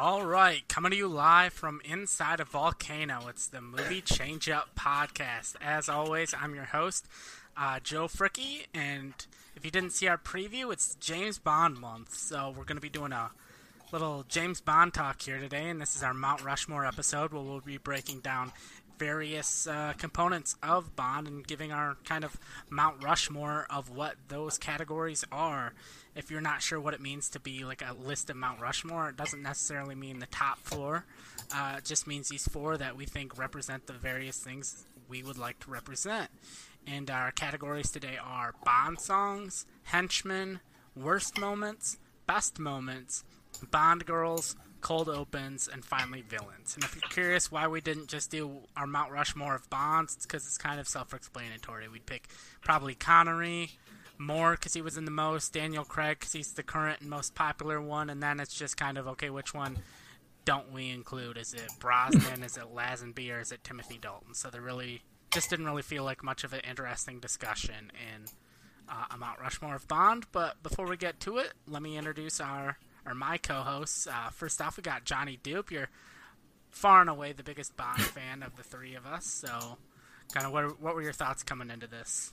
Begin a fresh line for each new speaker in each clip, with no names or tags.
All right, coming to you live from inside a volcano. It's the Movie Change Up podcast. As always, I'm your host, uh, Joe Fricky, and if you didn't see our preview, it's James Bond month, so we're going to be doing a little James Bond talk here today, and this is our Mount Rushmore episode where we'll be breaking down various uh, components of Bond and giving our kind of Mount Rushmore of what those categories are. If you're not sure what it means to be like a list of Mount Rushmore, it doesn't necessarily mean the top four. Uh, it just means these four that we think represent the various things we would like to represent. And our categories today are Bond songs, henchmen, worst moments, best moments, Bond girls, cold opens, and finally villains. And if you're curious why we didn't just do our Mount Rushmore of Bonds, it's because it's kind of self-explanatory. We'd pick probably Connery, Moore because he was in the most, Daniel Craig because he's the current and most popular one, and then it's just kind of okay, which one don't we include? Is it Brosnan? is it Lazenby? Or is it Timothy Dalton? So there really just didn't really feel like much of an interesting discussion in uh, a Mount Rushmore of Bond. But before we get to it, let me introduce our or my co-hosts. Uh, first off, we got Johnny Dupe. You're far and away the biggest Bond fan of the three of us. So, kind of what what were your thoughts coming into this?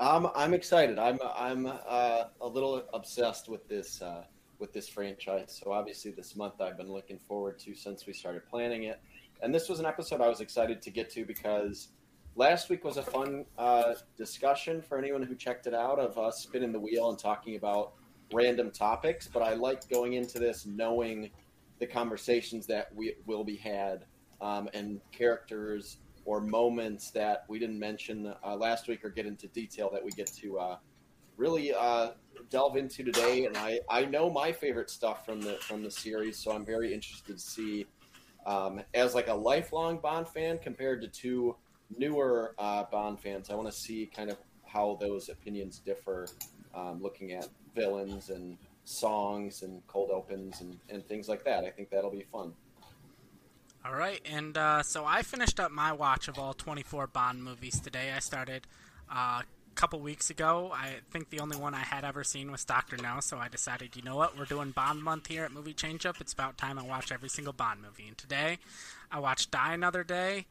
Um, I'm excited. I'm I'm uh, a little obsessed with this uh, with this franchise. So obviously, this month I've been looking forward to since we started planning it. And this was an episode I was excited to get to because last week was a fun uh, discussion for anyone who checked it out of us spinning the wheel and talking about random topics, but I like going into this knowing the conversations that we will be had um, and characters or moments that we didn't mention uh, last week or get into detail that we get to uh, really uh, delve into today. And I, I know my favorite stuff from the from the series, so I'm very interested to see um, as like a lifelong Bond fan compared to two newer uh, Bond fans. I want to see kind of how those opinions differ, um, looking at villains and songs and cold opens and, and things like that. I think that'll be fun.
All right, and uh, so I finished up my watch of all 24 Bond movies today. I started uh, a couple weeks ago. I think the only one I had ever seen was Doctor No, so I decided, you know what, we're doing Bond month here at Movie Change Up. It's about time I watch every single Bond movie. And today, I watched Die Another Day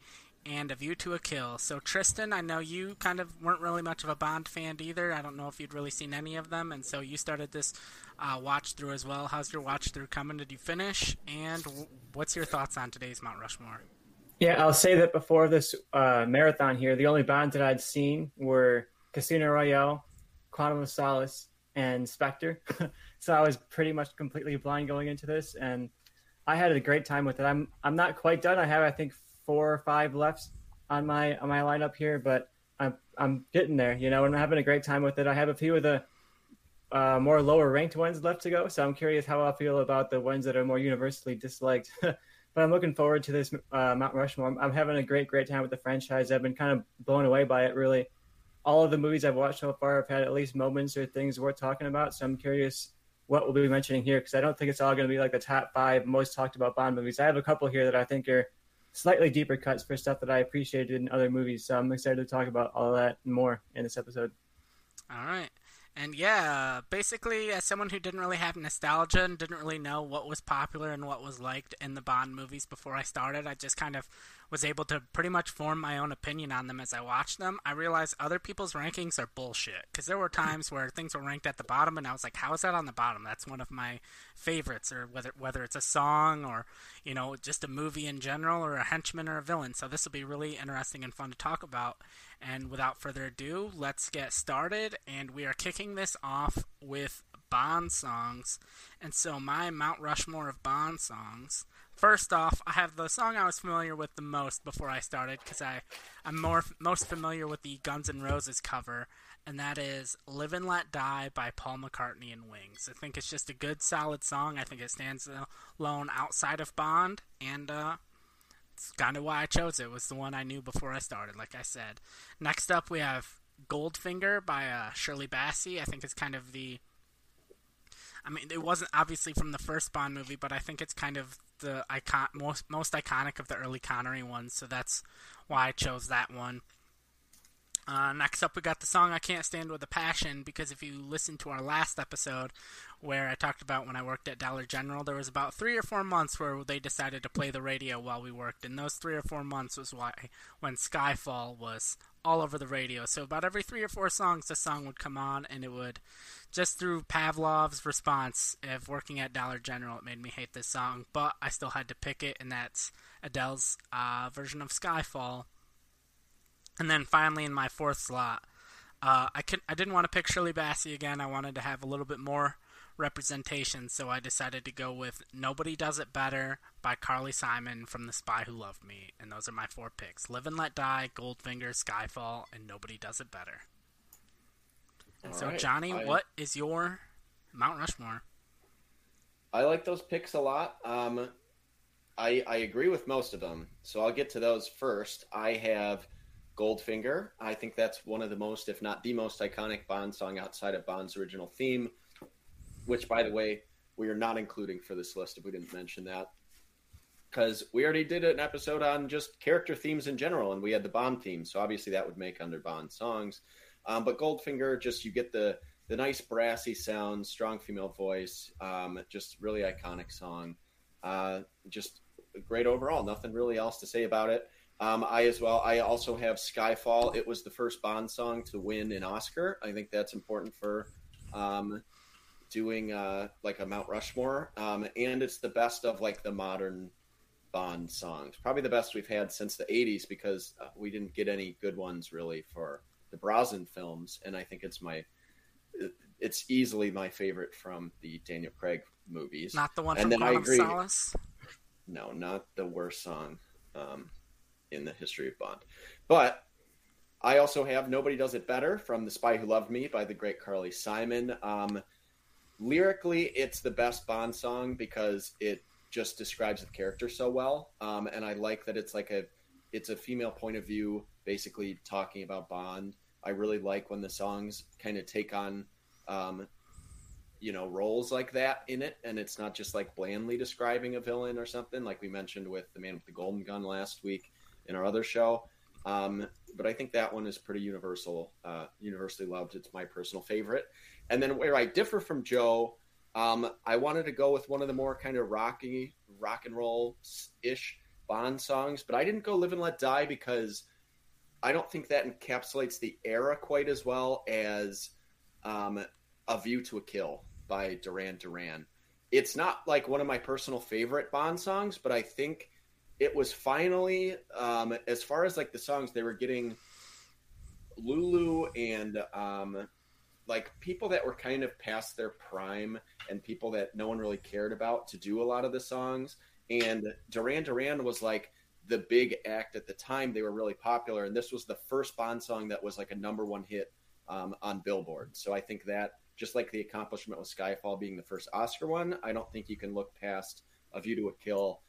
and A View to a Kill. So Tristan, I know you kind of weren't really much of a Bond fan either. I don't know if you'd really seen any of them, and so you started this uh, watch through as well. How's your watch through coming? Did you finish? And what's your thoughts on today's Mount Rushmore?
Yeah, I'll say that before this uh, marathon here, the only Bonds that I'd seen were Casino Royale, Quantum of Solace, and Spectre. so I was pretty much completely blind going into this, and I had a great time with it. I'm I'm not quite done. I have I think four or five left on my on my lineup here, but I'm I'm getting there, you know, and I'm having a great time with it. I have a few of the uh, more lower ranked ones left to go, so I'm curious how I'll feel about the ones that are more universally disliked. but I'm looking forward to this uh, Mount Rushmore. I'm, I'm having a great great time with the franchise. I've been kind of blown away by it. Really, all of the movies I've watched so far have had at least moments or things worth talking about. So I'm curious what we'll be mentioning here because I don't think it's all going to be like the top five most talked about Bond movies. I have a couple here that I think are slightly deeper cuts for stuff that I appreciated in other movies. So I'm excited to talk about all that and more in this episode.
All right. And yeah, basically, as someone who didn't really have nostalgia and didn't really know what was popular and what was liked in the Bond movies before I started, I just kind of was able to pretty much form my own opinion on them as I watched them. I realized other people's rankings are bullshit because there were hmm. times where things were ranked at the bottom, and I was like, "How is that on the bottom? That's one of my favorites." Or whether whether it's a song or you know just a movie in general or a henchman or a villain. So this will be really interesting and fun to talk about. And without further ado, let's get started. And we are kicking this off with Bond songs. And so my Mount Rushmore of Bond songs. First off, I have the song I was familiar with the most before I started because I I'm more most familiar with the Guns N' Roses cover, and that is "Live and Let Die" by Paul McCartney and Wings. I think it's just a good, solid song. I think it stands alone outside of Bond, and uh, it's kind of why I chose it. it. Was the one I knew before I started, like I said. Next up, we have "Goldfinger" by uh, Shirley Bassey. I think it's kind of the I mean, it wasn't obviously from the first Bond movie, but I think it's kind of the icon most most iconic of the early Connery ones, so that's why I chose that one. Uh, next up, we got the song I Can't Stand with a Passion because if you listen to our last episode where I talked about when I worked at Dollar General, there was about three or four months where they decided to play the radio while we worked, and those three or four months was why when Skyfall was all over the radio. So about every three or four songs, the song would come on, and it would just through Pavlov's response of working at Dollar General, it made me hate this song, but I still had to pick it, and that's Adele's uh, version of Skyfall. And then finally, in my fourth slot, uh, I could I didn't want to pick Shirley Bassey again. I wanted to have a little bit more representation, so I decided to go with "Nobody Does It Better" by Carly Simon from The Spy Who Loved Me, and those are my four picks: "Live and Let Die," "Goldfinger," "Skyfall," and "Nobody Does It Better." And
All
so,
right,
Johnny,
I-
what is your Mount Rushmore?
I like those picks a lot. Um, I I agree with most of them, so I'll get to those first. I have Goldfinger. I think that's one of the most, if not the most, iconic Bond song outside of Bond's original theme. Which, by the way, we are not including for this list if we didn't mention that, because we already did an episode on just character themes in general, and we had the Bond theme, so obviously that would make under Bond songs. Um, but Goldfinger, just you get the the nice brassy sound, strong female voice, um, just really iconic song. Uh, just great overall. Nothing really else to say about it. Um, I as well. I also have Skyfall. It was the first Bond song to win an Oscar. I think that's important for um, doing uh, like a Mount Rushmore, um, and it's the best of like the modern Bond songs. Probably the best we've had since the '80s because uh, we didn't get any good ones really for the Brosnan films, and I think it's my it's easily my favorite from the Daniel Craig movies.
Not the one
And
from
then I
Quantum
agree.
Solace.
No, not the worst song um, in the history of Bond. But I also have "Nobody Does It Better" from "The Spy Who Loved Me" by the great Carly Simon. Um, lyrically, it's the best Bond song because it just describes the character so well, um, and I like that it's like a it's a female point of view, basically talking about Bond. I really like when the songs kind of take on um, you know roles like that in it and it's not just like blandly describing a villain or something like we mentioned with the man with the golden gun last week in our other show. Um, but i think that one is pretty universal uh, universally loved. It's my personal favorite. And then where i differ from joe um, i wanted to go with one of the more kind of rocky rock and roll ish bond songs but i didn't go live and let die because i don't think that encapsulates the era quite as well as um, a View to a Kill by Duran Duran. It's not like one of my personal favorite Bond songs, but I think it was finally, um, as far as like the songs, they were getting Lulu and um, like people that were kind of past their prime and people that no one really cared about to do a lot of the songs. And Duran Duran was like the big act at the time. They were really popular, and this was the first Bond song that was like a number one hit um, on Billboard. So I think that just like the accomplishment with Skyfall being the first Oscar one, I don't think you can look past A View to a Kill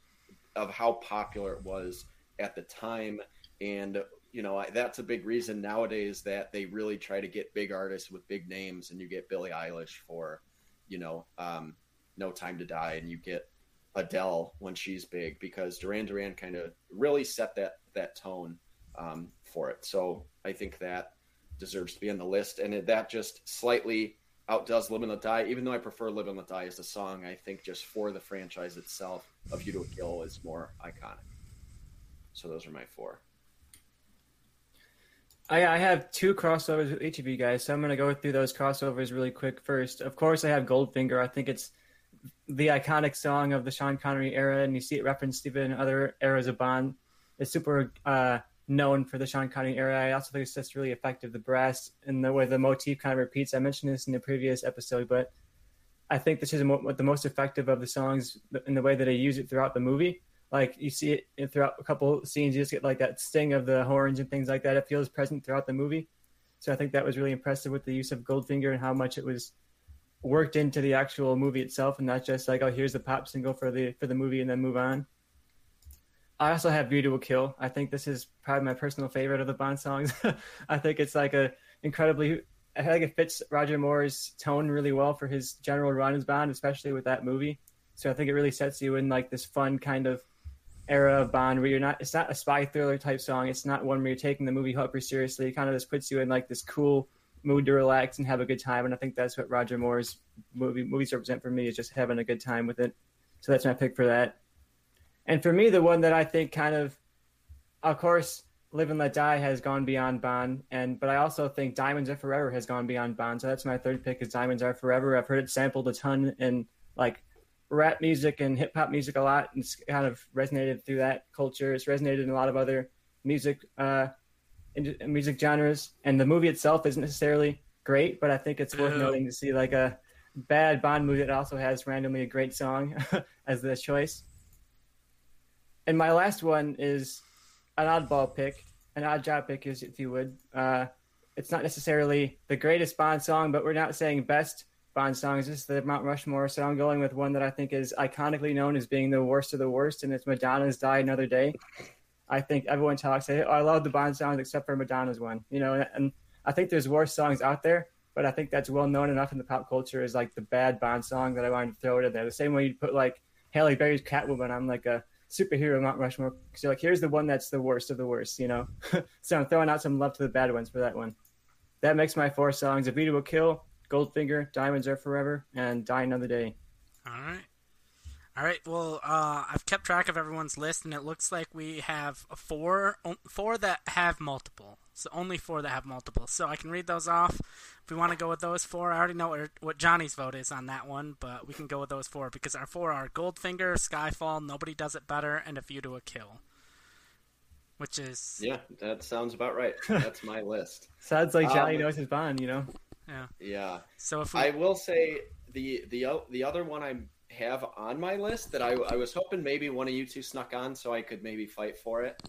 of how popular it was at the time. And, you know, I- that's a big reason nowadays that they really try to get big artists with big names. And you get Billie Eilish for, you know, um, No Time to Die, and you get Adele when she's big because Duran Duran kind of really set that, that tone um, for it. So I think that deserves to be on the list. And that just slightly outdoes Live and Let Die, even though I prefer Live and Let Die as a song. I think just for the franchise itself, A View to a Kill is more iconic. So those are my four.
I, I have two crossovers with each of you guys, so I'm going to go through those crossovers really quick first. Of course, I have Goldfinger. I think it's the iconic song of the Sean Connery era, and you see it referenced even in other eras of Bond. It's super uh, known for the Sean Connery era. I also think it's just really effective. The brass and the way the motif kind of repeats. I mentioned this in the previous episode, but I think this is the most effective of the songs in the way that they use it throughout the movie. Like you see it throughout a couple scenes, you just get like that sting of the horns and things like that. It feels present throughout the movie. So I think that was really impressive with the use of Goldfinger and how much it was worked into the actual movie itself, and not just like, oh, here's the pop single for the for the movie and then move on. I also have to a Kill. I think this is probably my personal favorite of the Bond songs. I think it's like a incredibly. I think it fits Roger Moore's tone really well for his general run as Bond, especially with that movie. So I think it really sets you in like this fun kind of era of Bond where you're not. It's not a spy thriller type song. It's not one where you're taking the movie hyper seriously. It kind of just puts you in like this cool mood to relax and have a good time. And I think that's what Roger Moore's movie movies represent for me is just having a good time with it. So that's my pick for that. And for me, the one that I think kind of, of course, Live and Let Die has gone beyond Bond, and but I also think Diamonds Are Forever has gone beyond Bond. So that's my third pick is Diamonds Are Forever. I've heard it sampled a ton in like rap music and hip hop music a lot, and it's kind of resonated through that culture. It's resonated in a lot of other music uh, in, in music genres, and the movie itself isn't necessarily great, but I think it's worth noting to see like a bad Bond movie that also has randomly a great song as the choice. And my last one is an oddball pick, an odd job pick, is if you would. Uh, it's not necessarily the greatest Bond song, but we're not saying best Bond songs. This is the Mount Rushmore, so I'm going with one that I think is iconically known as being the worst of the worst, and it's Madonna's "Die Another Day." I think everyone talks. oh, I love the Bond songs except for Madonna's one. You know, and I think there's worse songs out there, but I think that's well known enough in the pop culture as like the bad Bond song that I wanted to throw it in there. The same way you put like Halle Berry's Catwoman on like a superhero Mount Rushmore because you're like, here's the one that's the worst of the worst, you know. so I'm throwing out some love to the bad ones for that one. That makes my four songs: A a Kill, Goldfinger, Diamonds Are Forever, and Die Another Day.
All right. All right. Well, uh, I've kept track of everyone's list, and it looks like we have four four that have multiple. So only four that have multiple. So I can read those off. If we want to go with those four, I already know what, what Johnny's vote is on that one, but we can go with those four because our four are Goldfinger, Skyfall, Nobody Does It Better, and A View to a Kill. Which is
yeah, that sounds about right. That's my list.
Sounds like Johnny um, knows his Bond, you know.
Yeah.
Yeah.
So if we...
I will say the the the other one I have on my list that I, I was hoping maybe one of you two snuck on so I could maybe fight for it.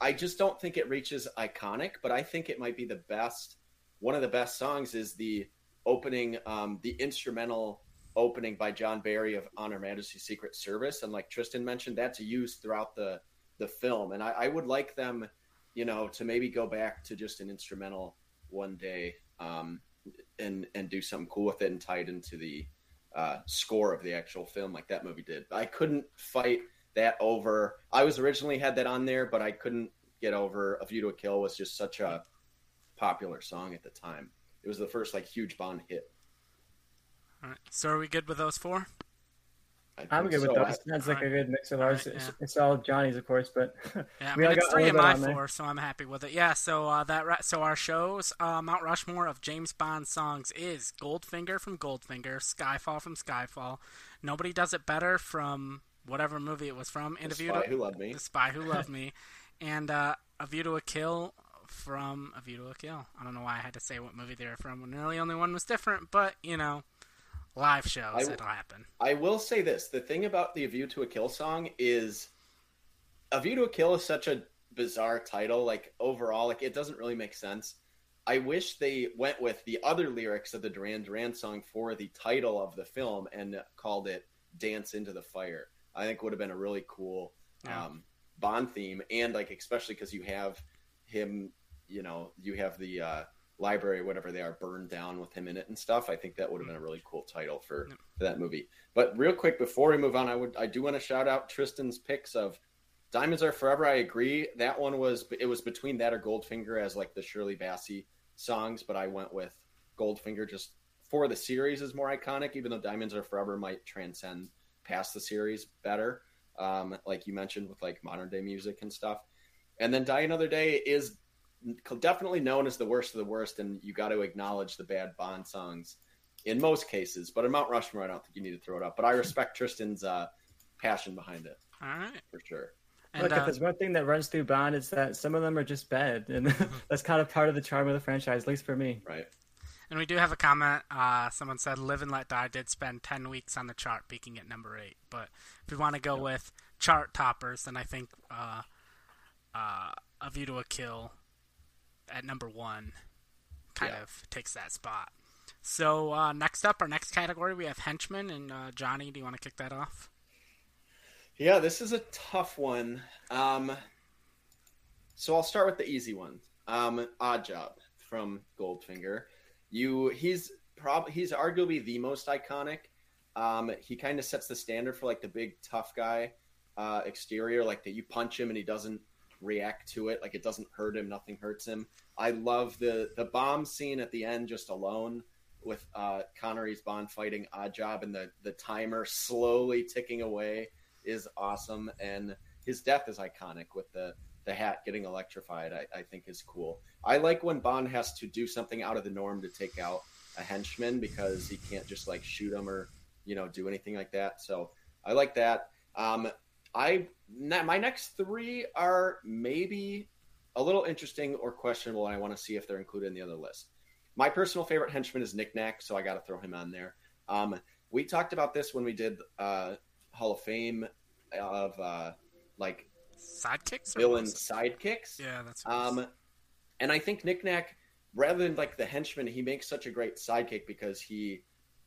I just don't think it reaches iconic, but I think it might be the best. One of the best songs is the opening, um, the instrumental opening by John Barry of On Her Majesty's Secret Service, and like Tristan mentioned, that's used throughout the the film. And I, I would like them, you know, to maybe go back to just an instrumental one day, um, and and do something cool with it and tie it into the uh, score of the actual film like that movie did. I couldn't fight that over. I was originally had that on there, but I couldn't get over A View to a Kill was just such a popular song at the time. It was the first like huge Bond hit.
All right. So are we good with those four?
I'm good so. with those. That's like a good mix of ours. Right, yeah. It's all Johnny's, of course, but
yeah, I mean, it's three of my four, so I'm happy with it. Yeah, so uh, that so our shows uh, Mount Rushmore of James Bond songs is Goldfinger from Goldfinger, Skyfall from Skyfall, Nobody Does It Better from whatever movie it was from,
Interview the Spy to, Who Loved Me,
The Spy Who Loved Me, and uh, A View to a Kill from A View to a Kill. I don't know why I had to say what movie they were from when really only one was different, but you know live shows. I, it'll happen.
I will say this: the thing about the "A View to a Kill" song is, "A View to a Kill" is such a bizarre title. Like overall, like it doesn't really make sense. I wish they went with the other lyrics of the Duran Duran song for the title of the film and called it "Dance into the Fire." I think would have been a really cool yeah. um, Bond theme, and like especially because you have him, you know, you have the uh, library, whatever they are, burned down with him in it and stuff. I think that would have been a really cool title for, for that movie. But real quick before we move on, I would I do want to shout out Tristan's picks of Diamonds Are Forever. I agree. That one was it was between that or Goldfinger as like the Shirley Bassey songs, but I went with Goldfinger just for the series is more iconic, even though Diamonds Are Forever might transcend past the series better. Um, like you mentioned with like modern day music and stuff. And then Die Another Day is definitely known as the worst of the worst, and you got to acknowledge the bad Bond songs in most cases. But in Mount Rushmore, I don't think you need to throw it up. But I respect Tristan's uh, passion behind it.
All right,
for sure.
And, Look, uh, if there's one thing that runs through Bond, it's that some of them are just bad, and that's kind of part of the charm of the franchise, at least for me.
Right.
And we do have a comment. Uh, someone said "Live and Let Die" did spend ten weeks on the chart, peaking at number eight. But if we want to go yep. with chart toppers, then I think uh, uh, "A View to a Kill" at number one kind yeah. of takes that spot. So uh, next up, our next category, we have henchmen. And uh, Johnny, do you want to kick that off?
Yeah, this is a tough one. Um, so I'll start with the easy one. Um, Odd Job from Goldfinger. You, he's probably he's arguably the most iconic. Um, he kind of sets the standard for like the big tough guy. uh, exterior, like that you punch him and he doesn't react to it, like it doesn't hurt him, nothing hurts him. I love the the bomb scene at the end just alone with uh, Connery's Bond fighting Oddjob and the the timer slowly ticking away is awesome, and his death is iconic with the the hat getting electrified. I, I think is cool. I like when Bond has to do something out of the norm to take out a henchman because he can't just like shoot him or you know do anything like that. So I like that. Um, I my next three are maybe a little interesting or questionable, and I want to see if they're included in the other list. My personal favorite henchman is Nick Nack, so I got to throw him on there. Um, we talked about this when we did uh, Hall of Fame of uh, like
sidekicks,
villain sidekicks.
Yeah, that's.
Um, and I think Nick Nack, rather than like the henchman, he makes such a great sidekick because he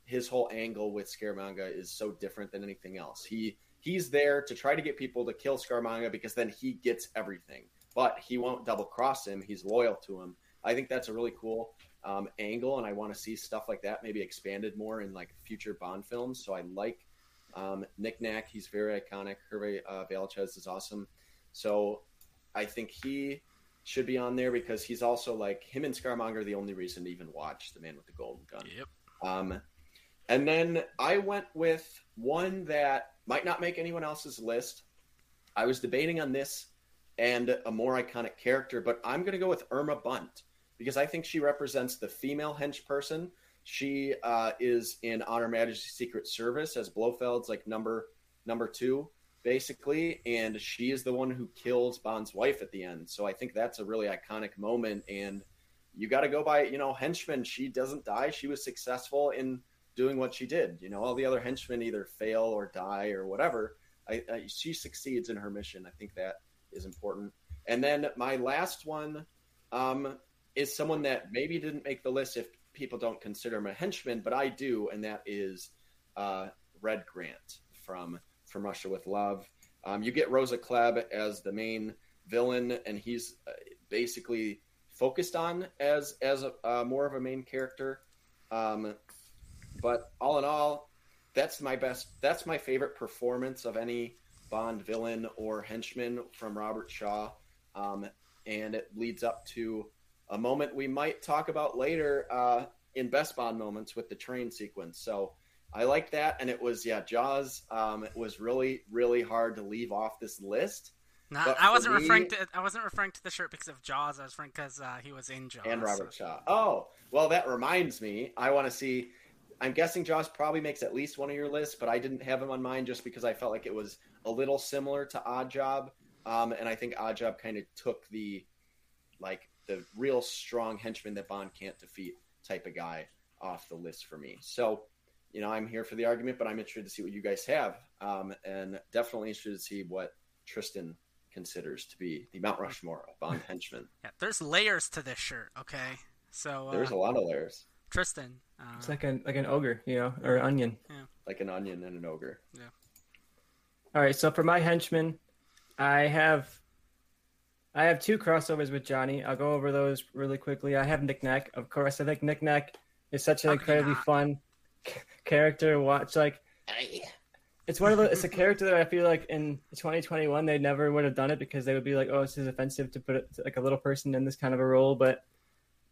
his whole angle with Scaramanga is so different than anything else. He he's there to try to get people to kill Scaramanga because then he gets everything. But he won't double cross him. He's loyal to him. I think that's a really cool um, angle, and I want to see stuff like that maybe expanded more in like future Bond films. So I like um, Nick Nack. He's very iconic. Hervé uh, Villechaize is awesome. So I think he should be on there because he's also like him and Scaramanga are the only reason to even watch The Man with the Golden Gun.
Yep.
Um, and then I went with one that might not make anyone else's list. I was debating on this and a more iconic character, but I'm going to go with Irma Bunt because I think she represents the female hench person. She uh, is in On Her Majesty's Secret Service as Blofeld's like number number two, basically, and she is the one who kills Bond's wife at the end. So I think that's a really iconic moment, and you got to go by you know henchman. She doesn't die. She was successful in doing what she did. You know, all the other henchmen either fail or die or whatever. I, I, she succeeds in her mission. I think that is important. And then my last one um, is someone that maybe didn't make the list if people don't consider him a henchman, but I do, and that is uh, Red Grant from From Russia with Love. Um, you get Rosa Klebb as the main villain, and he's uh, basically focused on as as a, uh, more of a main character. Um, but all in all, that's my best. That's my favorite performance of any Bond villain or henchman from Robert Shaw, um, and it leads up to a moment we might talk about later uh, in best Bond moments with the train sequence. So I like that, and it was yeah, Jaws. Um, it was really really hard to leave off this list.
No, I wasn't me, referring to I wasn't referring to the shirt because of Jaws. I was referring because uh, he was in Jaws
and Robert. Shaw. Oh, well, that reminds me. I want to see I'm guessing Jaws probably makes at least one of your lists, but I didn't have him on mine just because I felt like it was a little similar to Oddjob, um, and I think Odd Job kind of took the like the real strong henchman that Bond can't defeat type of guy off the list for me. So, you know, I'm here for the argument, but I'm interested to see what you guys have, um, and definitely interested to see what Tristan considers to be the Mount Rushmore of Bond henchmen.
Yeah, there's layers to this shirt. Okay, so
uh, there's a lot of layers.
Tristan.
Uh, it's like an like an ogre, you know, or an onion.
Yeah.
Like an onion and an ogre.
Yeah.
All right, so for my henchman, I have I have two crossovers with Johnny. I'll go over those really quickly. I have Nick Nack, of course. I think Nick Nack is such an incredibly fun character to watch. Like, it's one of the it's a character that I feel like in 2021 they never would have done it because they would be like, oh, this is offensive to put it, like a little person in this kind of a role, but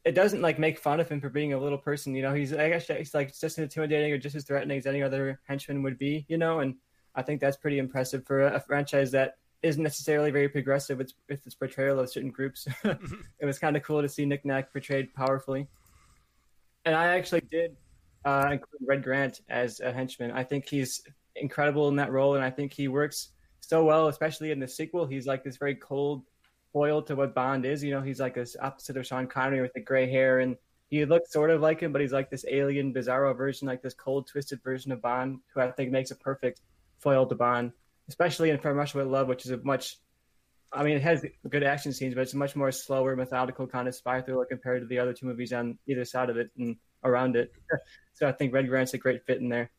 it doesn't like make fun of him for being a little person. You know, he's I guess he's like just as intimidating or just as threatening as any other henchman would be. You know, and I think that's pretty impressive for a, a franchise that isn't necessarily very progressive with, with its portrayal of certain groups. it was kind of cool to see Nick Nack portrayed powerfully. And I actually did uh, include Red Grant as a henchman. I think he's incredible in that role, and I think he works so well, especially in the sequel. He's like this very cold, foil to what Bond is. You know, he's like this opposite of Sean Connery with the gray hair, and he looks sort of like him, but he's like this alien, bizarro version, like this cold, twisted version of Bond, who I think makes a perfect foil to Bond, especially in From Russia with Love, which is a much, I mean, it has good action scenes, but it's a much more slower, methodical kind of spy thriller compared to the other two movies on either side of it and around it. so I think Red Grant's a great fit in there.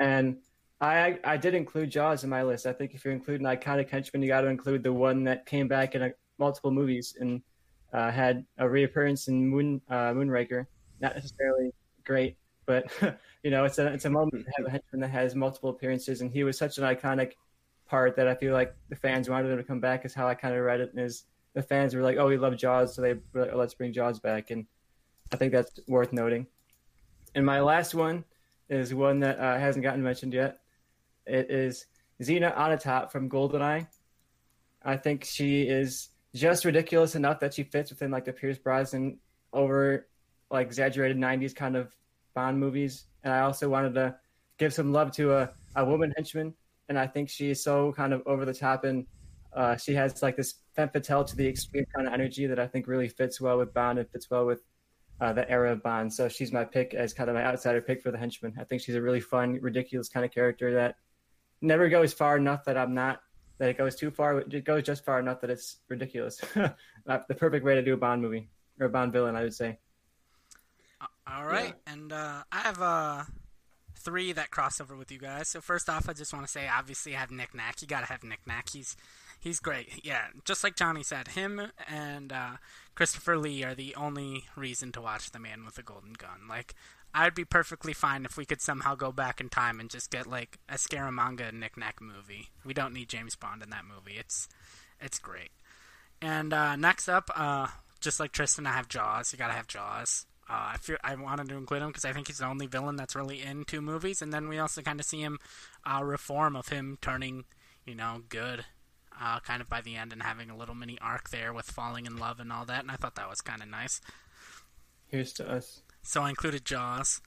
And I I did include Jaws in my list. I think if you're including iconic henchman, you got to include the one that came back in a, multiple movies and uh, had a reappearance in Moon uh, Moonraker. Not necessarily great, but you know it's a it's a moment to have a henchman that has multiple appearances, and he was such an iconic part that I feel like the fans wanted him to come back is how I kind of read it. Is the fans were like, "Oh, we love Jaws," so they were like, oh, let's bring Jaws back, and I think that's worth noting. And my last one is one that uh, hasn't gotten mentioned yet. It is Xena Onatopp from Goldeneye. I think she is just ridiculous enough that she fits within like the Pierce Brosnan over like exaggerated 90s kind of Bond movies. And I also wanted to give some love to a, a woman henchman. And I think she is so kind of over the top and uh, she has like this femme fatale to the extreme kind of energy that I think really fits well with Bond and fits well with uh, the era of Bond. So she's my pick as kind of my outsider pick for the henchman. I think she's a really fun, ridiculous kind of character that never goes far enough that I'm not that it goes too far. It goes just far enough that it's ridiculous. the perfect way to do a Bond movie or a Bond villain, I would say.
All right, yeah. and uh, I have uh, three that cross over with you guys. So first off, I just want to say, obviously, I have Nick Nack. You gotta have Nick Nack. He's he's great. Yeah, just like Johnny said, him and uh, Christopher Lee are the only reason to watch The Man with the Golden Gun. Like, I'd be perfectly fine if we could somehow go back in time and just get like a Scaramanga Nick Nack movie. We don't need James Bond in that movie. It's it's great. And uh, next up, uh, just like Tristan, I have Jaws. You gotta have Jaws. Uh, I feel I wanted to include him because I think he's the only villain that's really in two movies, and then we also kind of see him uh, reform of him turning, you know, good, uh, kind of by the end and having a little mini arc there with falling in love and all that, and I thought that was kind of nice.
Here's to us.
So I included Jaws,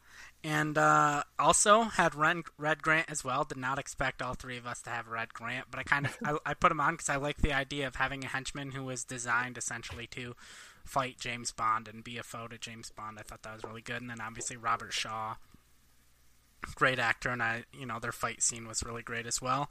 and uh, also had Red, Red Grant as well. Did not expect all three of us to have Red Grant, but I kind of I, I put him on because I like the idea of having a henchman who was designed essentially to fight James Bond and be a foe to James Bond. I thought that was really good. And then obviously Robert Shaw, great actor, and I, you know, their fight scene was really great as well.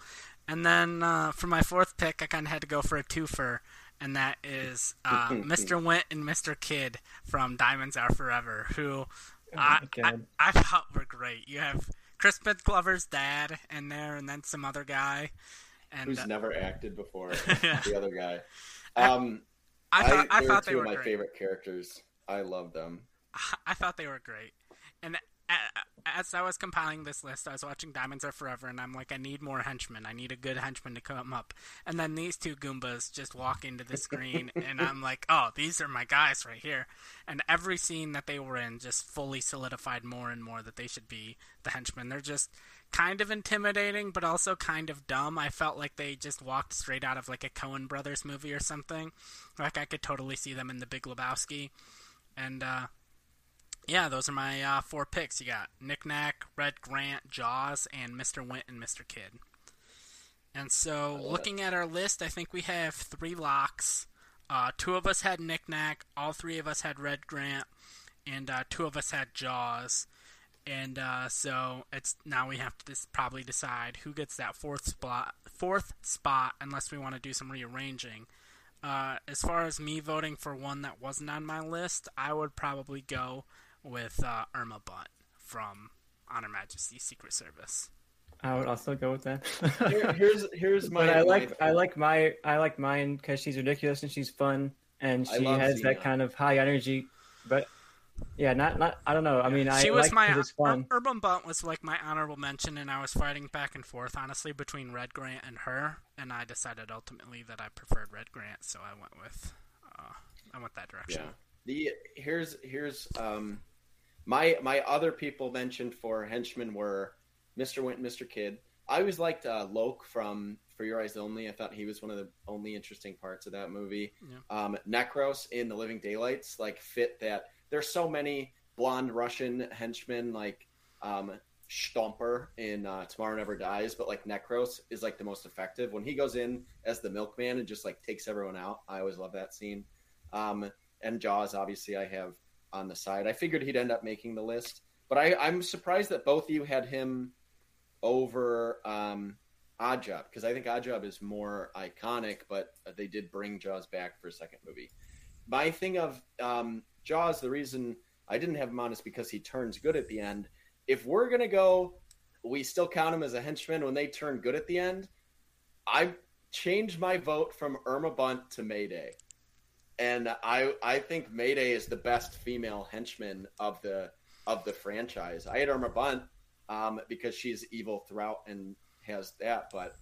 And then uh, for my fourth pick, I kind of had to go for a twofer, and that is uh, Mr. Wint and Mr. Kidd from Diamonds Are Forever, who oh I, I, I thought were great. You have Crispin Glover's dad in there, and then some other guy. And,
Who's uh, never acted before, yeah. the other guy. Um,
I thought I, I thought they
were
my
great. favorite characters. I love them.
I thought they were great, and as I was compiling this list, I was watching Diamonds Are Forever, and I'm like, I need more henchmen. I need a good henchman to come up. And then these two Goombas just walk into the screen, and I'm like, oh, these are my guys right here. And every scene that they were in just fully solidified more and more that they should be the henchmen. They're just kind of intimidating, but also kind of dumb. I felt like they just walked straight out of like a Coen Brothers movie or something. Like I could totally see them in The Big Lebowski. And uh, yeah, those are my uh, four picks. You got Nick Nack, Red Grant, Jaws, and Mr. Wint and Mr. Kidd. And so, looking at our list, I think we have three locks. Uh, two of us had Nick Nack, all three of us had Red Grant, and uh, two of us had Jaws. And uh, so it's now we have to probably decide who gets that fourth spot. Fourth spot, unless we want to do some rearranging. Uh, as far as me voting for one that wasn't on my list, I would probably go with uh, Irma Bunt from Honor Her Majesty's Secret Service.
I would also go with that.
Here, here's here's my.
I like my I like my I like mine because she's ridiculous and she's fun and she has Xena. that kind of high energy. But yeah, not not I don't know. I mean, she I was like my it's fun.
Irma Bunt was like my honorable mention, and I was fighting back and forth honestly between Red Grant and her, and I decided ultimately that I preferred Red Grant, so I went with uh, I went that direction.
Yeah. The here's here's um my my other people mentioned for henchmen were Mr. Wint, Mr. Kidd. I always liked uh, Locque from For Your Eyes Only. I thought he was one of the only interesting parts of that movie. Yeah. Um, Necros in The Living Daylights like fit that. There's so many blonde Russian henchmen like um, Stamper in uh, Tomorrow Never Dies, but like Necros is like the most effective when he goes in as the milkman and just like takes everyone out. I always love that scene. Um, and Jaws, obviously, I have on the side. I figured he'd end up making the list, but I, I'm surprised that both of you had him over um, Oddjob because I think Oddjob is more iconic, but they did bring Jaws back for a second movie. My thing of um, Jaws, the reason I didn't have him on is because he turns good at the end. If we're gonna go, we still count him as a henchman when they turn good at the end. I changed my vote from Irma Bunt to Mayday and I I think Mayday is the best female henchman of the of the franchise. I had Irma Bunt um, because she's evil throughout and has that, but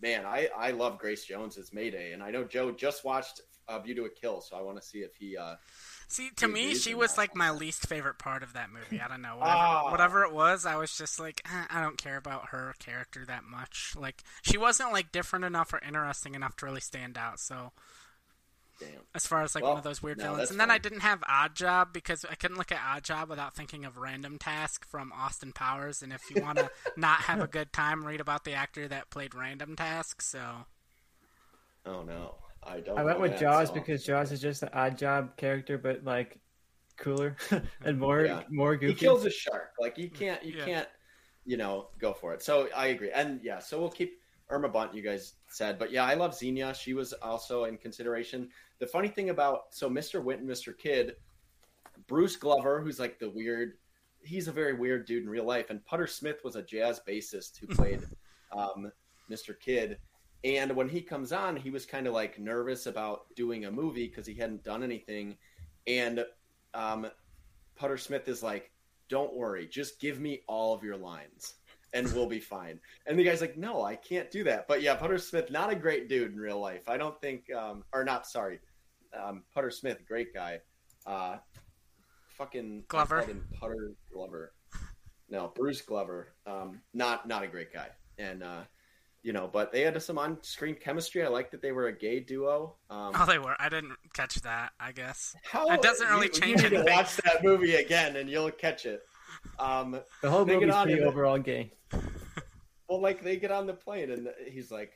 man, I I love Grace Jones as Mayday, and I know Joe just watched uh, View to a Kill, so I want to see if he. Uh,
See, to me, she was like my least favorite part of that movie. I don't know. Whatever,
Ah.
whatever it was, I was just like, eh, I don't care about her character that much. Like, she wasn't like different enough or interesting enough to really stand out. So,
damn.
as far as like
Well,
one of those weird
no,
villains, and then I didn't have Odd Job because I couldn't look at Odd Job without thinking of Random Task from Austin Powers. And if you want to not have a good time, read about the actor that played Random Task. So,
Oh no, I don't.
I went with Jaws
song.
because Jaws is just an odd job character, but like cooler and more
Yeah.
more goofy.
he kills a shark. Like you can't, you
Yeah.
can't, you know, go for it. So I agree, and yeah, so we'll keep Irma Bunt. You guys said, but yeah, I love Xenia. She was also in consideration. The funny thing about so Mr. Wint and Mr. Kidd, Bruce Glover, who's like the weird. He's a very weird dude in real life, and Putter Smith was a jazz bassist who played um, Mr. Kidd. And when he comes on, he was kind of like nervous about doing a movie because he hadn't done anything. And um, Putter Smith is like, "Don't worry, just give me all of your lines, and we'll be fine." And the guy's like, "No, I can't do that." But yeah, Putter Smith, not a great dude in real life. I don't think, um, or not. Sorry, um, Putter Smith, great guy. Uh, fucking I
Glover.
called him Putter Glover. No, Bruce Glover. Um, not not a great guy, and uh, you know, but they had some on-screen chemistry. I like that they were a gay duo. Um,
oh, they were. I didn't catch that. I guess.
how
It doesn't really
you,
change
you need
anything.
to watch that movie again, and you'll catch it. Um,
the whole
They get
movie's
on
pretty
and-
overall gay.
well, like they get on the plane, and he's like,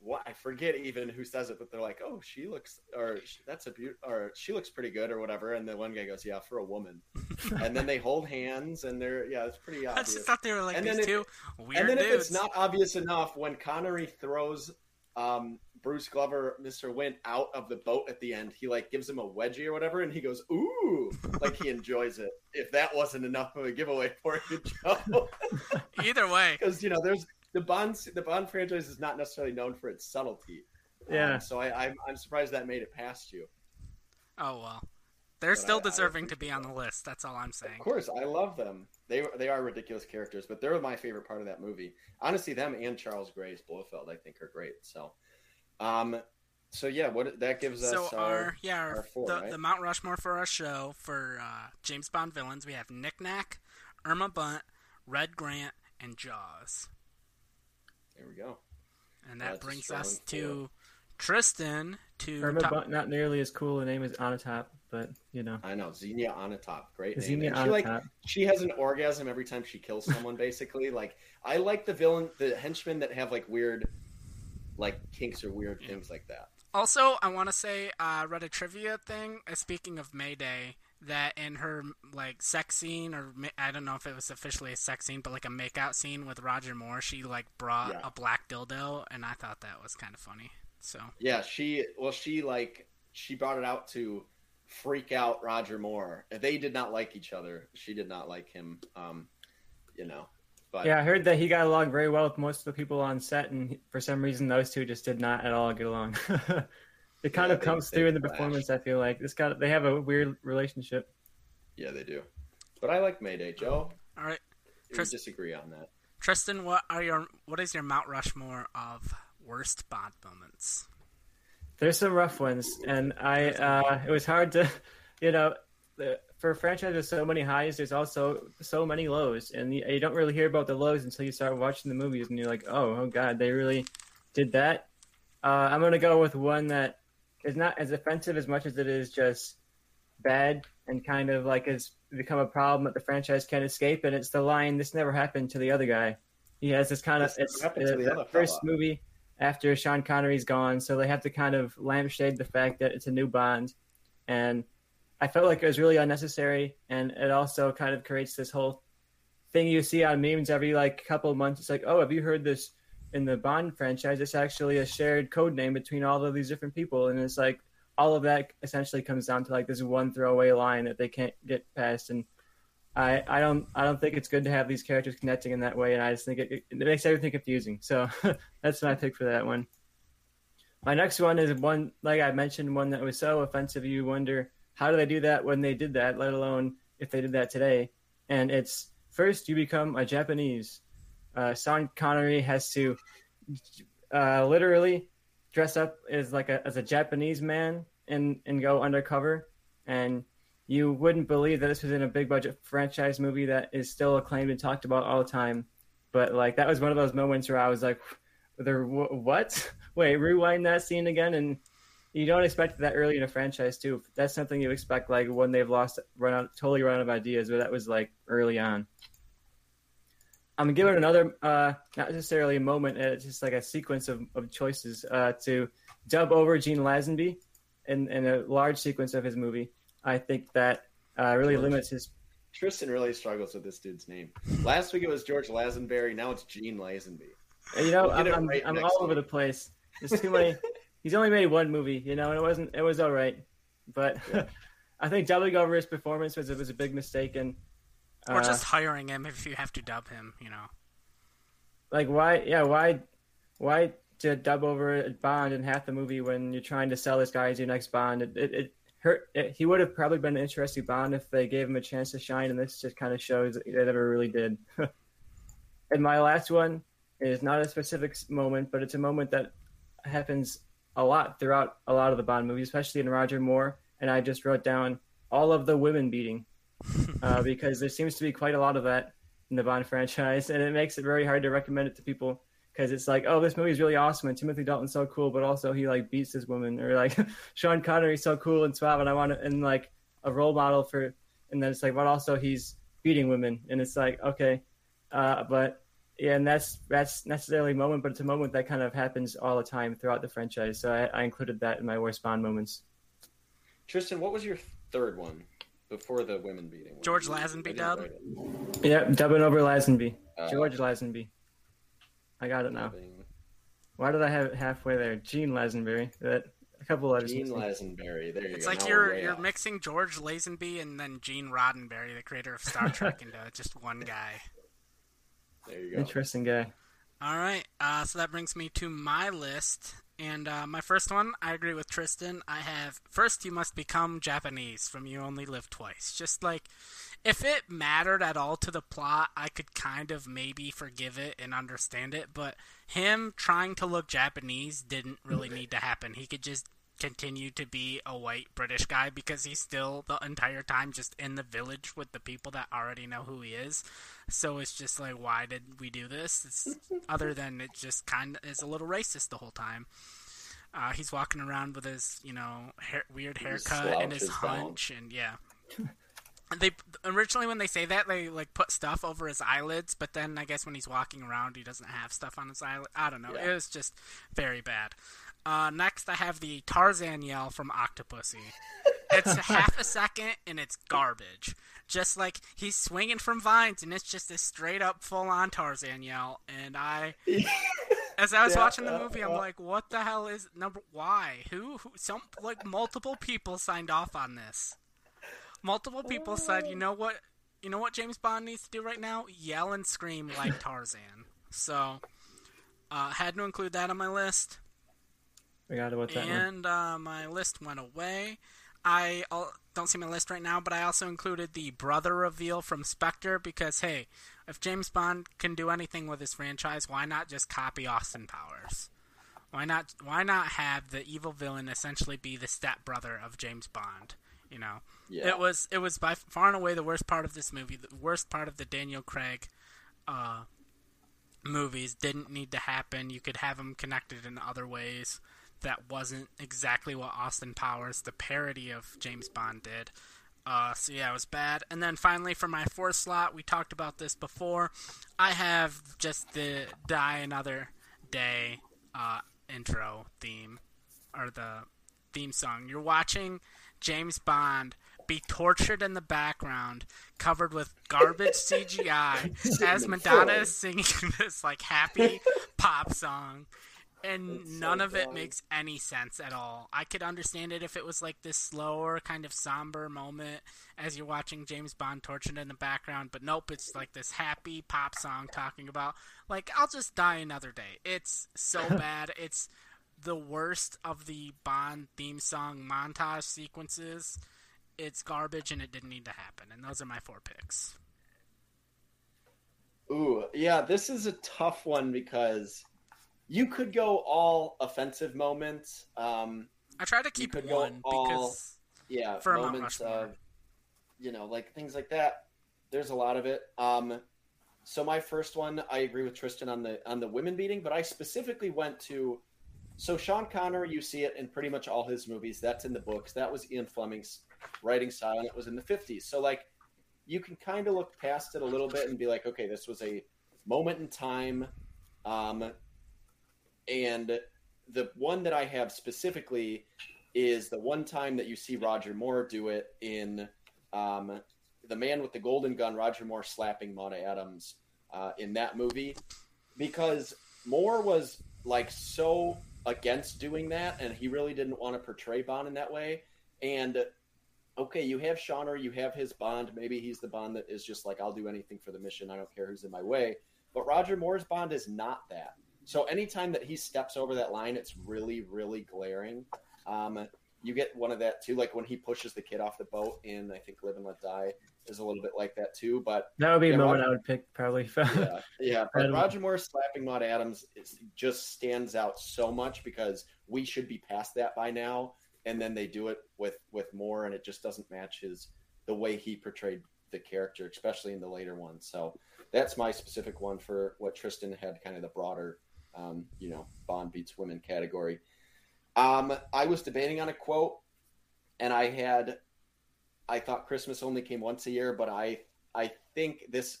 "What?" I forget even who says it, but they're like, "Oh, she looks," or "That's a beaut," or "She looks pretty good," or whatever. And the one guy goes, "Yeah, for a woman." and then they hold hands, and they're yeah, it's pretty obvious.
I just thought they were like
And
these
then if-
weird
and then if it's not obvious enough, when Connery throws um, Bruce Glover, Mr. Wint, out of the boat at the end, he like gives him a wedgie or whatever, and he goes, "Ooh!" like he enjoys it. If that wasn't enough of a giveaway for you, Joe,
Either way,
because you know, there's the Bond. The Bond franchise is not necessarily known for its subtlety. Um,
Yeah.
so I, I'm, I'm surprised that made it past you.
oh well. They're
But
still
I- I
deserving to be on the list. That's all I'm saying.
Of course, I love them. They they are ridiculous characters, but they're my favorite part of that movie. Honestly, them and Charles Gray's Blofeld, I think, are great. So, um, so yeah, what that gives us
So
our,
our yeah our,
our four,
the,
right?
the Mount Rushmore for our show for uh, James Bond villains we have Nick Nack, Irma Bunt, Red Grant, and Jaws,
there we go.
and that
That's
brings
strong
us
four.
to Tristan to
Irma
top-
not nearly as cool a name as Onatopp, but you know,
I know Xenia Onatopp, great name.
Xenia
And she like she has an orgasm every time she kills someone. basically, like I like the villain, the henchmen that have like weird, like kinks or weird things like that.
Also, I want to say I read a trivia thing. Uh, speaking of Mayday, that in her like sex scene, or I don't know if it was officially a sex scene, but like a makeout scene with Roger Moore, she like brought
Yeah.
a black dildo, and I thought that was kind of funny. So
Yeah, she well, she like she brought it out to freak out Roger Moore. They did not like each other. She did not like him. Um, you know, but
Yeah, I heard that he got along very well with most of the people on set, and for some reason, those two just did not at all get along. it kind
Yeah,
of comes
they
through in the
clashed.
performance. I feel like this got they have a weird relationship.
yeah, they do. But I like Mayday. Joe,
all right,
we disagree on that.
Tristan, what are your what is your Mount Rushmore of worst Bond moments?
There's some rough ones, and I uh, it was hard to, you know, the, for a franchise with so many highs, there's also so many lows, and you, you don't really hear about the lows until you start watching the movies, and you're like, oh, oh god, they really did that. Uh, I'm gonna go with one that is not as offensive as much as it is just bad and kind of like has become a problem that the franchise can't escape, and it's the line, "This never happened to the other guy." He has this kind of
This
it's
happened
the, first
fella.
movie after Sean Connery's gone, so they have to kind of lampshade the fact that it's a new Bond, and I felt like it was really unnecessary, and it also kind of creates this whole thing you see on memes every like couple of months. It's like, oh, have you heard this in the Bond franchise? It's actually a shared code name between all of these different people, and it's like all of that essentially comes down to like this one throwaway line that they can't get past, and I, I don't I don't think it's good to have these characters connecting in that way, and I just think it, it, it makes everything confusing. So that's my pick for that one. My next one is one like I mentioned, one that was so offensive you wonder how do they do that when they did that, let alone if they did that today. And it's first you become a Japanese. Uh, Sean Connery has to uh, literally dress up as like a as a Japanese man and and go undercover, and you wouldn't believe that this was in a big budget franchise movie that is still acclaimed and talked about all the time. But like that was one of those moments where I was like, "There, what? Wait, rewind that scene again." And you don't expect that early in a franchise too. That's something you expect like when they've lost, run out, totally run out of ideas. But that was like early on. I'm gonna give it another, uh, not necessarily a moment, it's just like a sequence of, of choices uh, to dub over Gene Lazenby in, in a large sequence of his movie. I think that uh, really
George.
limits his.
Tristan really struggles with this dude's name. Last week it was George Lazenberry. Now it's Gene Lazenby.
You know,
We'll
I'm, I'm,
right
I'm all over the place. There's too many. He's only made one movie, you know, and it wasn't. It was all right, but
Yeah.
I think dubbing over his performance was it was a big mistake, and
Or
uh,
just hiring him if you have to dub him, you know.
like why? Yeah, why? Why to dub over Bond in half the movie when you're trying to sell this guy as your next Bond? It, it, it hurt. It, he would have probably been an interesting Bond if they gave him a chance to shine, and this just kind of shows that they never really did. and my last one is not a specific moment, but it's a moment that happens a lot throughout a lot of the Bond movies, especially in Roger Moore. And I just wrote down all of the women beating uh, because there seems to be quite a lot of that in the Bond franchise, and it makes it very hard to recommend it to people because it's like, oh, this movie is really awesome, and Timothy Dalton's so cool, but also he like beats this woman, or like Sean Connery's so cool and suave, and I want to, and like a role model for, and then it's like, but also he's beating women, and it's like, okay, uh, but yeah, and that's that's necessarily a moment, but it's a moment that kind of happens all the time throughout the franchise. So I, I included that in my worst Bond moments.
Tristan, what was your third one before the women beating? one?
George
I
Lazenby
didn't
dub?
write it.
Yep, dubbing over Lazenby,
Uh,
George Lazenby. I got it now.
dubbing.
Why did I have it halfway there? Gene Lazenby. That a couple letters.
Gene
missing.
Lazenberry. There you
It's
go.
like you're you're
off.
mixing George Lazenby and then Gene Roddenberry, the creator of Star Trek, into just one guy.
There you go.
Interesting guy.
All right, uh, so that brings me to my list, and uh, my first one, I agree with Tristan. I have first, you must become Japanese from You Only Live Twice. Just like, if it mattered at all to the plot, I could kind of maybe forgive it and understand it. But him trying to look Japanese didn't really need to happen. He could just continue to be a white British guy because he's still the entire time just in the village with the people that already know who he is. So it's just like, why did we do this? It's, other than it just kind of is a little racist the whole time. Uh, he's walking around with his, you know, hair, weird
His
haircut and his
slouches down.
hunch, and yeah. They originally when they say that they like put stuff over his eyelids, but then I guess when he's walking around he doesn't have stuff on his eyelid. I don't know.
Yeah.
It was just very bad. Uh, next, I have the Tarzan yell from Octopussy. It's half a second and it's garbage. Just like he's swinging from vines and it's just a straight up full on Tarzan yell. And I, as I was
Yeah,
watching the movie, I'm like, what the hell is number? Why? Who? Who? Some like multiple people signed off on this. Multiple people said, you know what? You know what James Bond needs to do right now? Yell and scream like Tarzan. So, uh, had to include that on my list.
Forgot about that one.
And uh, my list went away. I al- don't see my list right now, but I also included the brother reveal from Spectre because, hey, if James Bond can do anything with his franchise, why not just copy Austin Powers? Why not? Why not have the evil villain essentially be the stepbrother of James Bond? You know,
Yeah.
it was it was by far and away the worst part of this movie. The worst part of the Daniel Craig uh, movies didn't need to happen. You could have them connected in other ways. That wasn't exactly what Austin Powers, the parody of James Bond, did. Uh, so yeah, it was bad. And then finally, for my fourth slot, we talked about this before. I have just the "Die Another Day" uh, intro theme, or the theme song. You're watching James Bond be tortured in the background, covered with garbage CGI, as Madonna is singing this like happy pop song. And
so
none of it makes any sense at all. I could understand it if it was like this slower, kind of somber moment as you're watching James Bond tortured in the background, but nope, it's like this happy pop song talking about, like, I'll just die another day. It's so bad. It's the worst of the Bond theme song montage sequences. It's garbage and it didn't need to happen. And those are my four picks.
Ooh, yeah, this is a tough one because you could go all offensive moments. Um,
I try to keep one
all-
because
yeah,
For
moments of, you know, like things like that. There's a lot of it. Um, so my first one, I agree with Tristan on the on the women beating, but I specifically went to. So Sean Connery, you see it in pretty much all his movies. That's in the books. That was Ian Fleming's writing style, and it was in the 50s. So like, you can kind of look past it a little bit and be like, okay, this was a moment in time. Um, and the one that I have specifically is the one time that you see Roger Moore do it in um, The Man with the Golden Gun, Roger Moore slapping Mona Adams uh, in that movie, because Moore was like so against doing that, and he really didn't want to portray Bond in that way. And okay, you have Shauner, you have his Bond. Maybe he's the Bond that is just like, I'll do anything for the mission. I don't care who's in my way. But Roger Moore's Bond is not that. So anytime that he steps over that line, it's really, really glaring. Um, you get one of that too, like when he pushes the kid off the boat in, I think, Live and Let Die is a little bit like that too. But
That would be a moment
Roger-
I would pick probably.
yeah, yeah. But Roger Moore slapping Maud Adams is, just stands out so much because we should be past that by now, and then they do it with with Moore, and it just doesn't match his the way he portrayed the character, especially in the later ones. So that's my specific one for what Tristan had, kind of the broader, um, you know, Bond beats women category. Um, I was debating on a quote, and I had, I thought Christmas only came once a year, but I I think this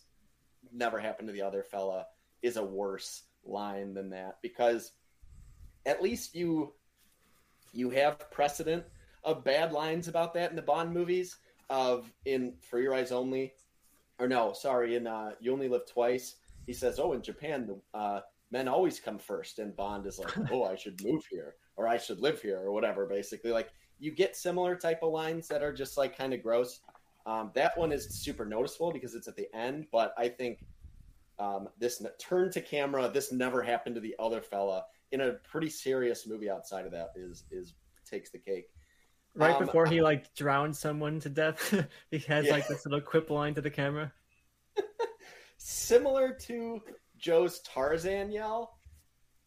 never happened to the other fella is a worse line than that because at least you you have precedent of bad lines about that in the Bond movies of in For Your Eyes Only or no sorry in uh, You Only Live Twice he says oh in Japan the uh, men always come first and Bond is like oh I should move here or I should live here or whatever basically like you get similar type of lines that are just like kind of gross um, that one is super noticeable because it's at the end, but I think um, this n- turn to camera, this never happened to the other fella in a pretty serious movie outside of that is is takes the cake.
right
Um,
before he like drowned someone to death, he has
Yeah.
like this little quip line to the camera.
Similar to Joe's Tarzan yell,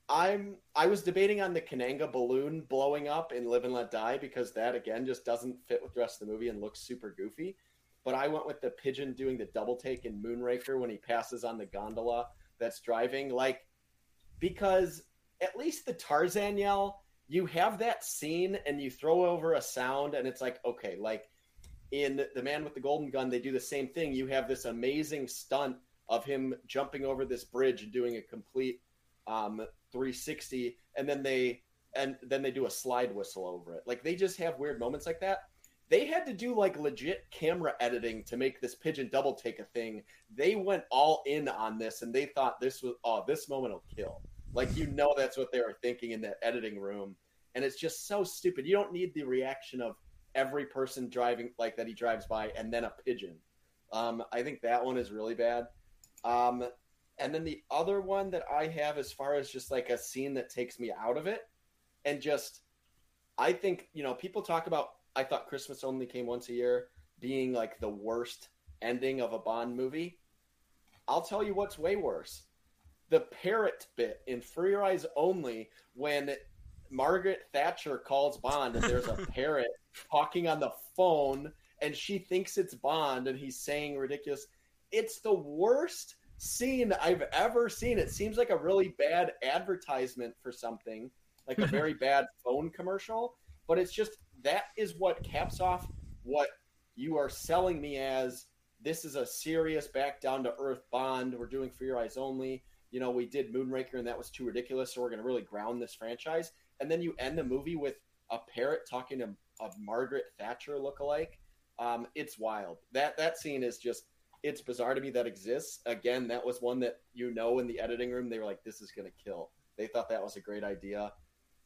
I'm I was debating on the Kananga balloon blowing up in Live and Let Die because that again just doesn't fit with the rest of the movie and looks super goofy. But I went with the pigeon doing the double take in Moonraker when he passes on the gondola that's driving, like because at least the Tarzan yell, you have that scene and you throw over a sound and it's like okay, like in The Man with the Golden Gun, they do the same thing. You have this amazing stunt of him jumping over this bridge and doing a complete um, 360, and then they and then they do a slide whistle over it. Like they just have weird moments like that. They had to do like legit camera editing to make this pigeon double take a thing. They went all in on this, and they thought this was oh this moment will kill. Like you know that's what they were thinking in that editing room, and it's just so stupid. You don't need the reaction of every person driving like that he drives by, and then a pigeon. Um, I think that one is really bad. Um, and then the other one that I have, as far as just like a scene that takes me out of it, and just, I think you know, people talk about. I thought Christmas only came once a year being like the worst ending of a Bond movie. I'll tell you what's way worse: the parrot bit in For Your Eyes Only when Margaret Thatcher calls Bond and there's a parrot talking on the phone and she thinks it's Bond and he's saying ridiculous. It's the worst scene I've ever seen. It seems like a really bad advertisement for something, like a very bad phone commercial, but it's just that is what caps off what you are selling me as this is a serious back down to earth bond. We're doing For Your Eyes Only. You know, we did Moonraker and that was too ridiculous, so we're going to really ground this franchise. And then you end the movie with a parrot talking to a Margaret Thatcher lookalike. Um, it's wild. That that scene is just it's bizarre to me that exists. Again, that was one that you know in the editing room they were like, "This is going to kill." They thought that was a great idea.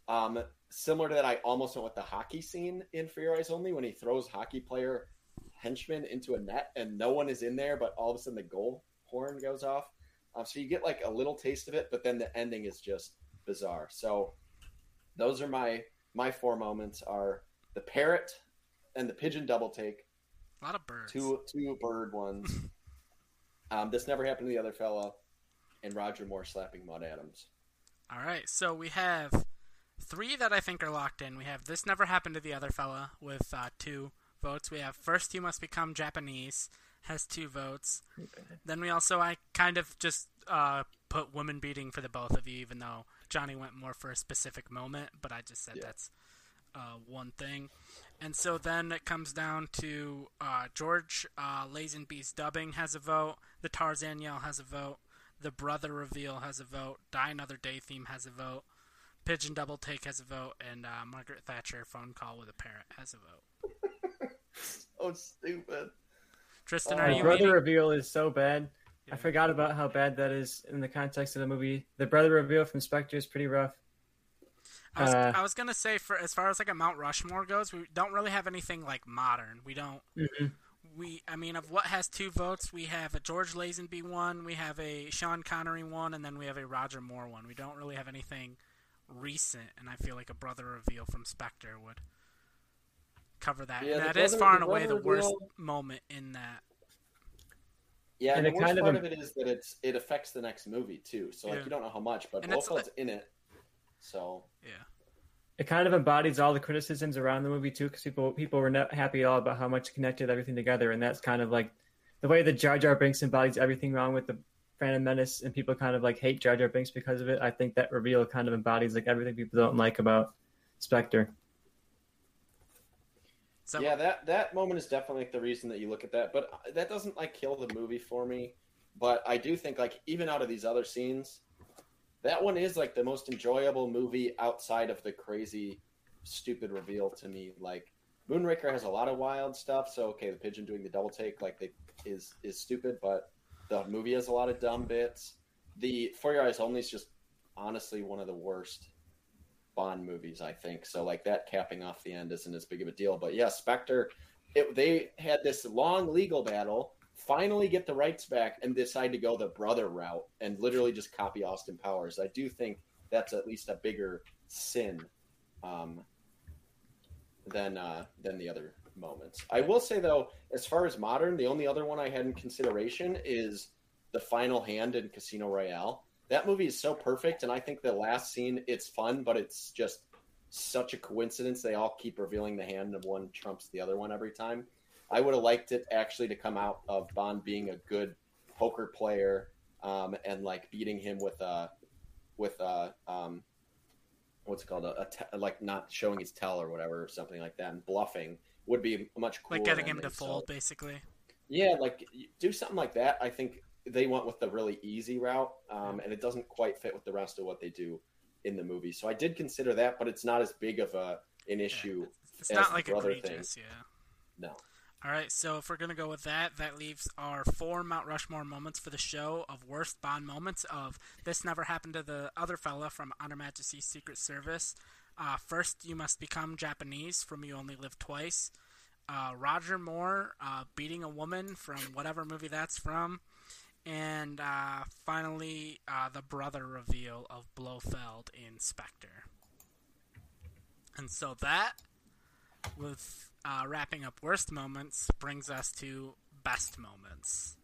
Um, similar to that, I almost went with the hockey scene in For Your Eyes Only when he throws hockey player henchman into a net and no one is in there, but all of a sudden the goal horn goes off. Um, so you get like a little taste of it, but then the ending is just bizarre. So those are my my four moments are the parrot and the pigeon double take,
A lot of birds.
two two bird ones. Um, this never happened to the other fella, and Roger Moore slapping Maud Adams.
All right, so we have three that I think are locked in. We have This Never Happened to the Other Fella with uh, two votes. We have First You Must Become Japanese has two votes. Then we also, I kind of just uh, put woman beating for the both of you, even though Johnny went more for a specific moment, but I just said
Yeah.
that's uh, one thing. And so then it comes down to uh, George uh, Lazenby's dubbing has a vote, the Tarzan yell has a vote, the brother reveal has a vote, Die Another Day theme has a vote, Pigeon Double Take has a vote, and uh, Margaret Thatcher phone call with a parrot has a vote.
Oh, stupid.
Tristan,
Oh,
are
The
you
brother
leaning?
reveal is so bad.
Yeah.
I forgot about how bad that is in the context of the movie. The brother reveal from Spectre is pretty rough.
I was,
uh,
I was gonna say for as far as like a Mount Rushmore goes, we don't really have anything like modern. We don't.
Mhm.
We, I mean, of what has two votes, we have a George Lazenby one, we have a Sean Connery one, and then we have a Roger Moore one. We don't really have anything recent, and I feel like a brother reveal from Spectre would cover that.
Yeah,
and
the
that is far and away the worst
reveal-
moment in that.
Yeah,
And
and,
it
the worst
kind of
part
im-
of it is that it's it affects the next movie too. So like
Yeah.
you don't know how much, but
And it's
in it. So
Yeah.
It kind of embodies all the criticisms around the movie too, because people people were not happy at all about how much it connected everything together, and that's kind of like the way that Jar Jar Binks embodies everything wrong with the Phantom Menace, and people kind of like hate Jar Jar Binks because of it. I think that reveal kind of embodies like everything people don't like about Spectre.
So
yeah, that that moment is definitely like the reason that you look at that. But that doesn't like kill the movie for me. But I do think like even out of these other scenes, that one is like the most enjoyable movie outside of the crazy, stupid reveal to me. Like Moonraker has a lot of wild stuff. So okay, the pigeon doing the double take like they is is stupid, but the movie has a lot of dumb bits. The For Your Eyes Only is just honestly one of the worst Bond movies, I think. So like that capping off the end isn't as big of a deal. But yeah, Spectre, it, they had this long legal battle, finally get the rights back, and decide to go the brother route and literally just copy Austin Powers. I do think that's at least a bigger sin um, than uh, than the other moments. I will say though, as far as modern, the only other one I had in consideration is the final hand in Casino Royale that movie is so perfect and i think the last scene it's fun but it's just such a coincidence they all keep revealing the hand and one trumps the other one every time i would have liked it actually to come out of bond being a good poker player um, and like beating him with a with a um, what's it called a, a te- like not showing his tell or whatever or something like that and bluffing would be much cooler
like getting him
ending.
to
So-
fold, basically.
yeah, like do something like that. I think they went with the really easy route, um, and it doesn't quite fit with the rest of what they do in the movie. So I did consider that, but it's not as big of a an issue.
It's
as
not like egregious, yeah.
No.
All right, so if we're gonna go with that, that leaves our four Mount Rushmore moments for the show of worst Bond moments. Of this never happened to the other fella from On Her Majesty's Secret Service. Uh, first, you must become Japanese from You Only Live Twice. Uh, Roger Moore uh, beating a woman from whatever movie that's from, and uh, finally uh, the brother reveal of Blofeld in Spectre. And so that with uh, wrapping up worst moments brings us to best moments.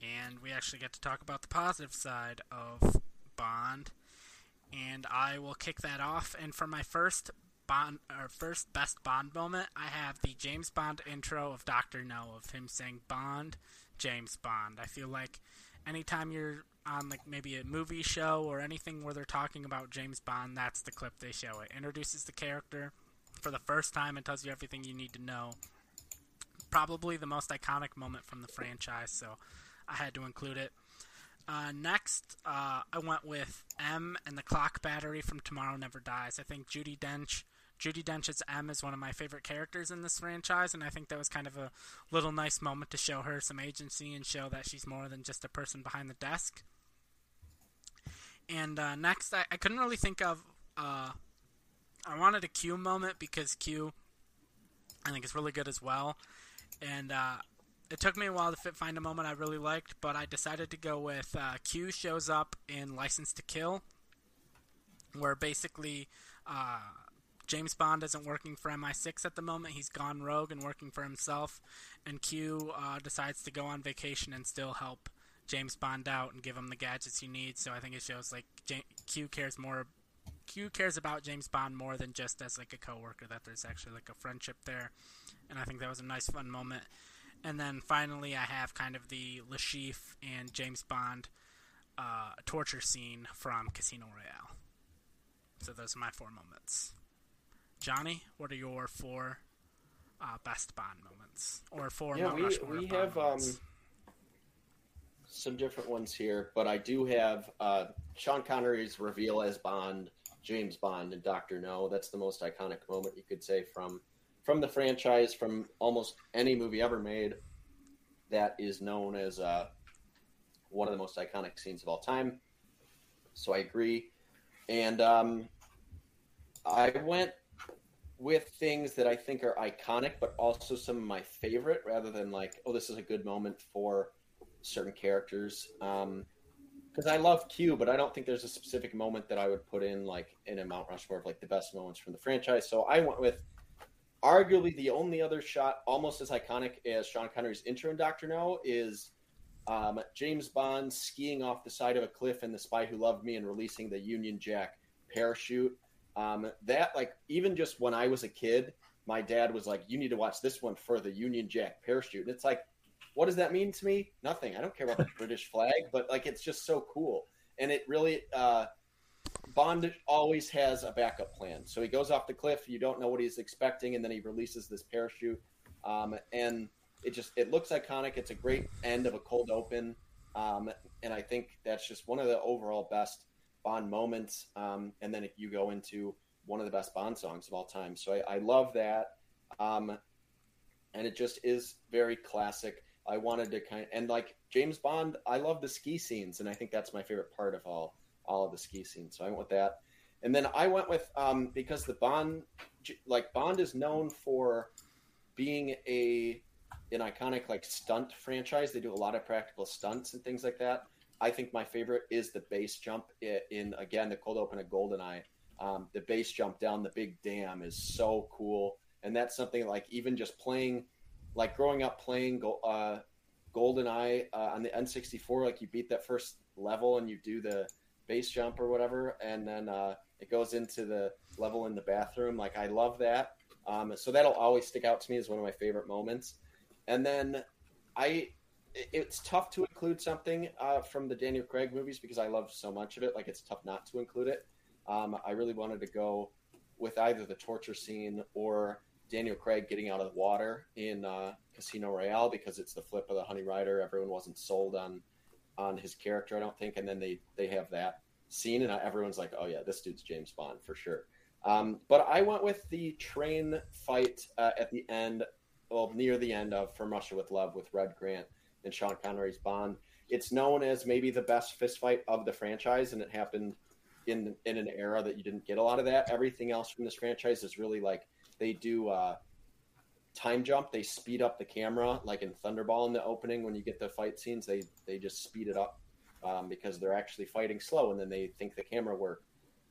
And we actually get to talk about the positive side of Bond. And I will kick that off. And for my first Bond or first best Bond moment, I have the James Bond intro of Doctor No of him saying Bond, James Bond. I feel like anytime you're on like maybe a movie show or anything where they're talking about James Bond, that's the clip they show. It introduces the character for the first time and tells you everything you need to know. Probably the most iconic moment from the franchise, so I had to include it. Uh, next, uh, I went with M and the clock battery from Tomorrow Never Dies. I think Judi Dench, Judi Dench's M is one of my favorite characters in this franchise, and I think that was kind of a little nice moment to show her some agency and show that she's more than just a person behind the desk. And uh, next, I, I couldn't really think of. I wanted a Q moment because Q, I think, is really good as well. And uh, it took me a while to fit, find a moment I really liked, but I decided to go with uh, Q shows up in License to Kill, where basically uh, James Bond isn't working for MI6 at the moment. He's gone rogue and working for himself, and Q uh, decides to go on vacation and still help James Bond out and give him the gadgets he needs. So I think it shows like J- Q cares more. Q cares about James Bond more than just as like a coworker. That there's actually like a friendship there, and I think that was a nice fun moment. And then finally, I have kind of Le Chiffre and James Bond uh, torture scene from Casino Royale. So those are my four moments. Johnny, what are your four uh, best Bond moments or four
yeah, we, we
Bond
have um, some different ones here, but I do have uh, Sean Connery's reveal as Bond, James Bond, and Doctor No. That's the most iconic moment you could say from from the franchise, from almost any movie ever made. That is known as uh, one of the most iconic scenes of all time. So I agree, and um, I went with things that I think are iconic, but also some of my favorite, rather than like, oh, this is a good moment for certain characters. Um, because I love Q, but I don't think there's a specific moment that I would put in like in a Mount Rushmore of like the best moments from the franchise. So I went with arguably the only other shot almost as iconic as Sean Connery's intro in Doctor No is um, James Bond skiing off the side of a cliff in The Spy Who Loved Me and releasing the Union Jack parachute. Um, that like even just when I was a kid, my dad was like, "You need to watch this one for the Union Jack parachute," and it's like what does that mean to me? Nothing. I don't care about the British flag, but like it's just so cool. And it really uh Bond always has a backup plan. So he goes off the cliff, you don't know what he's expecting, and then he releases this parachute. Um, and it just it looks iconic. It's a great end of a cold open. Um, and I think that's just one of the overall best Bond moments. Um, and then you go into one of the best Bond songs of all time. So I, I love that. Um, and it just is very classic. I wanted to kind of, and like James Bond, I love the ski scenes, and I think that's my favorite part of all all of the ski scenes. So I went with that, and then I went with um, because the Bond, like Bond, is known for being a an iconic like stunt franchise. They do a lot of practical stunts and things like that. I think my favorite is the base jump in, in again the cold open of Goldeneye. Um, the base jump down the big dam is so cool, and that's something like even just playing like growing up playing uh, GoldenEye uh, on the N64, like you beat that first level and you do the base jump or whatever, and then uh, it goes into the level in the bathroom. Like I love that. Um, so that'll always stick out to me as one of my favorite moments. And then I, it's tough to include something uh, from the Daniel Craig movies because I love so much of it. Like it's tough not to include it. Um, I really wanted to go with either the torture scene or Daniel Craig getting out of the water in uh, Casino Royale because it's the flip of the Honey Rider. Everyone wasn't sold on on his character, I don't think, and then they they have that scene, and everyone's like, "Oh yeah, this dude's James Bond for sure." Um, but I went with the train fight uh, at the end, well, near the end of From Russia with Love with Red Grant and Sean Connery's Bond. It's known as maybe the best fist fight of the franchise, and it happened in in an era that you didn't get a lot of that. Everything else from this franchise is really like they do uh, time jump. They speed up the camera, like in Thunderball in the opening. When you get the fight scenes, they they just speed it up um, because they're actually fighting slow, and then they think the camera work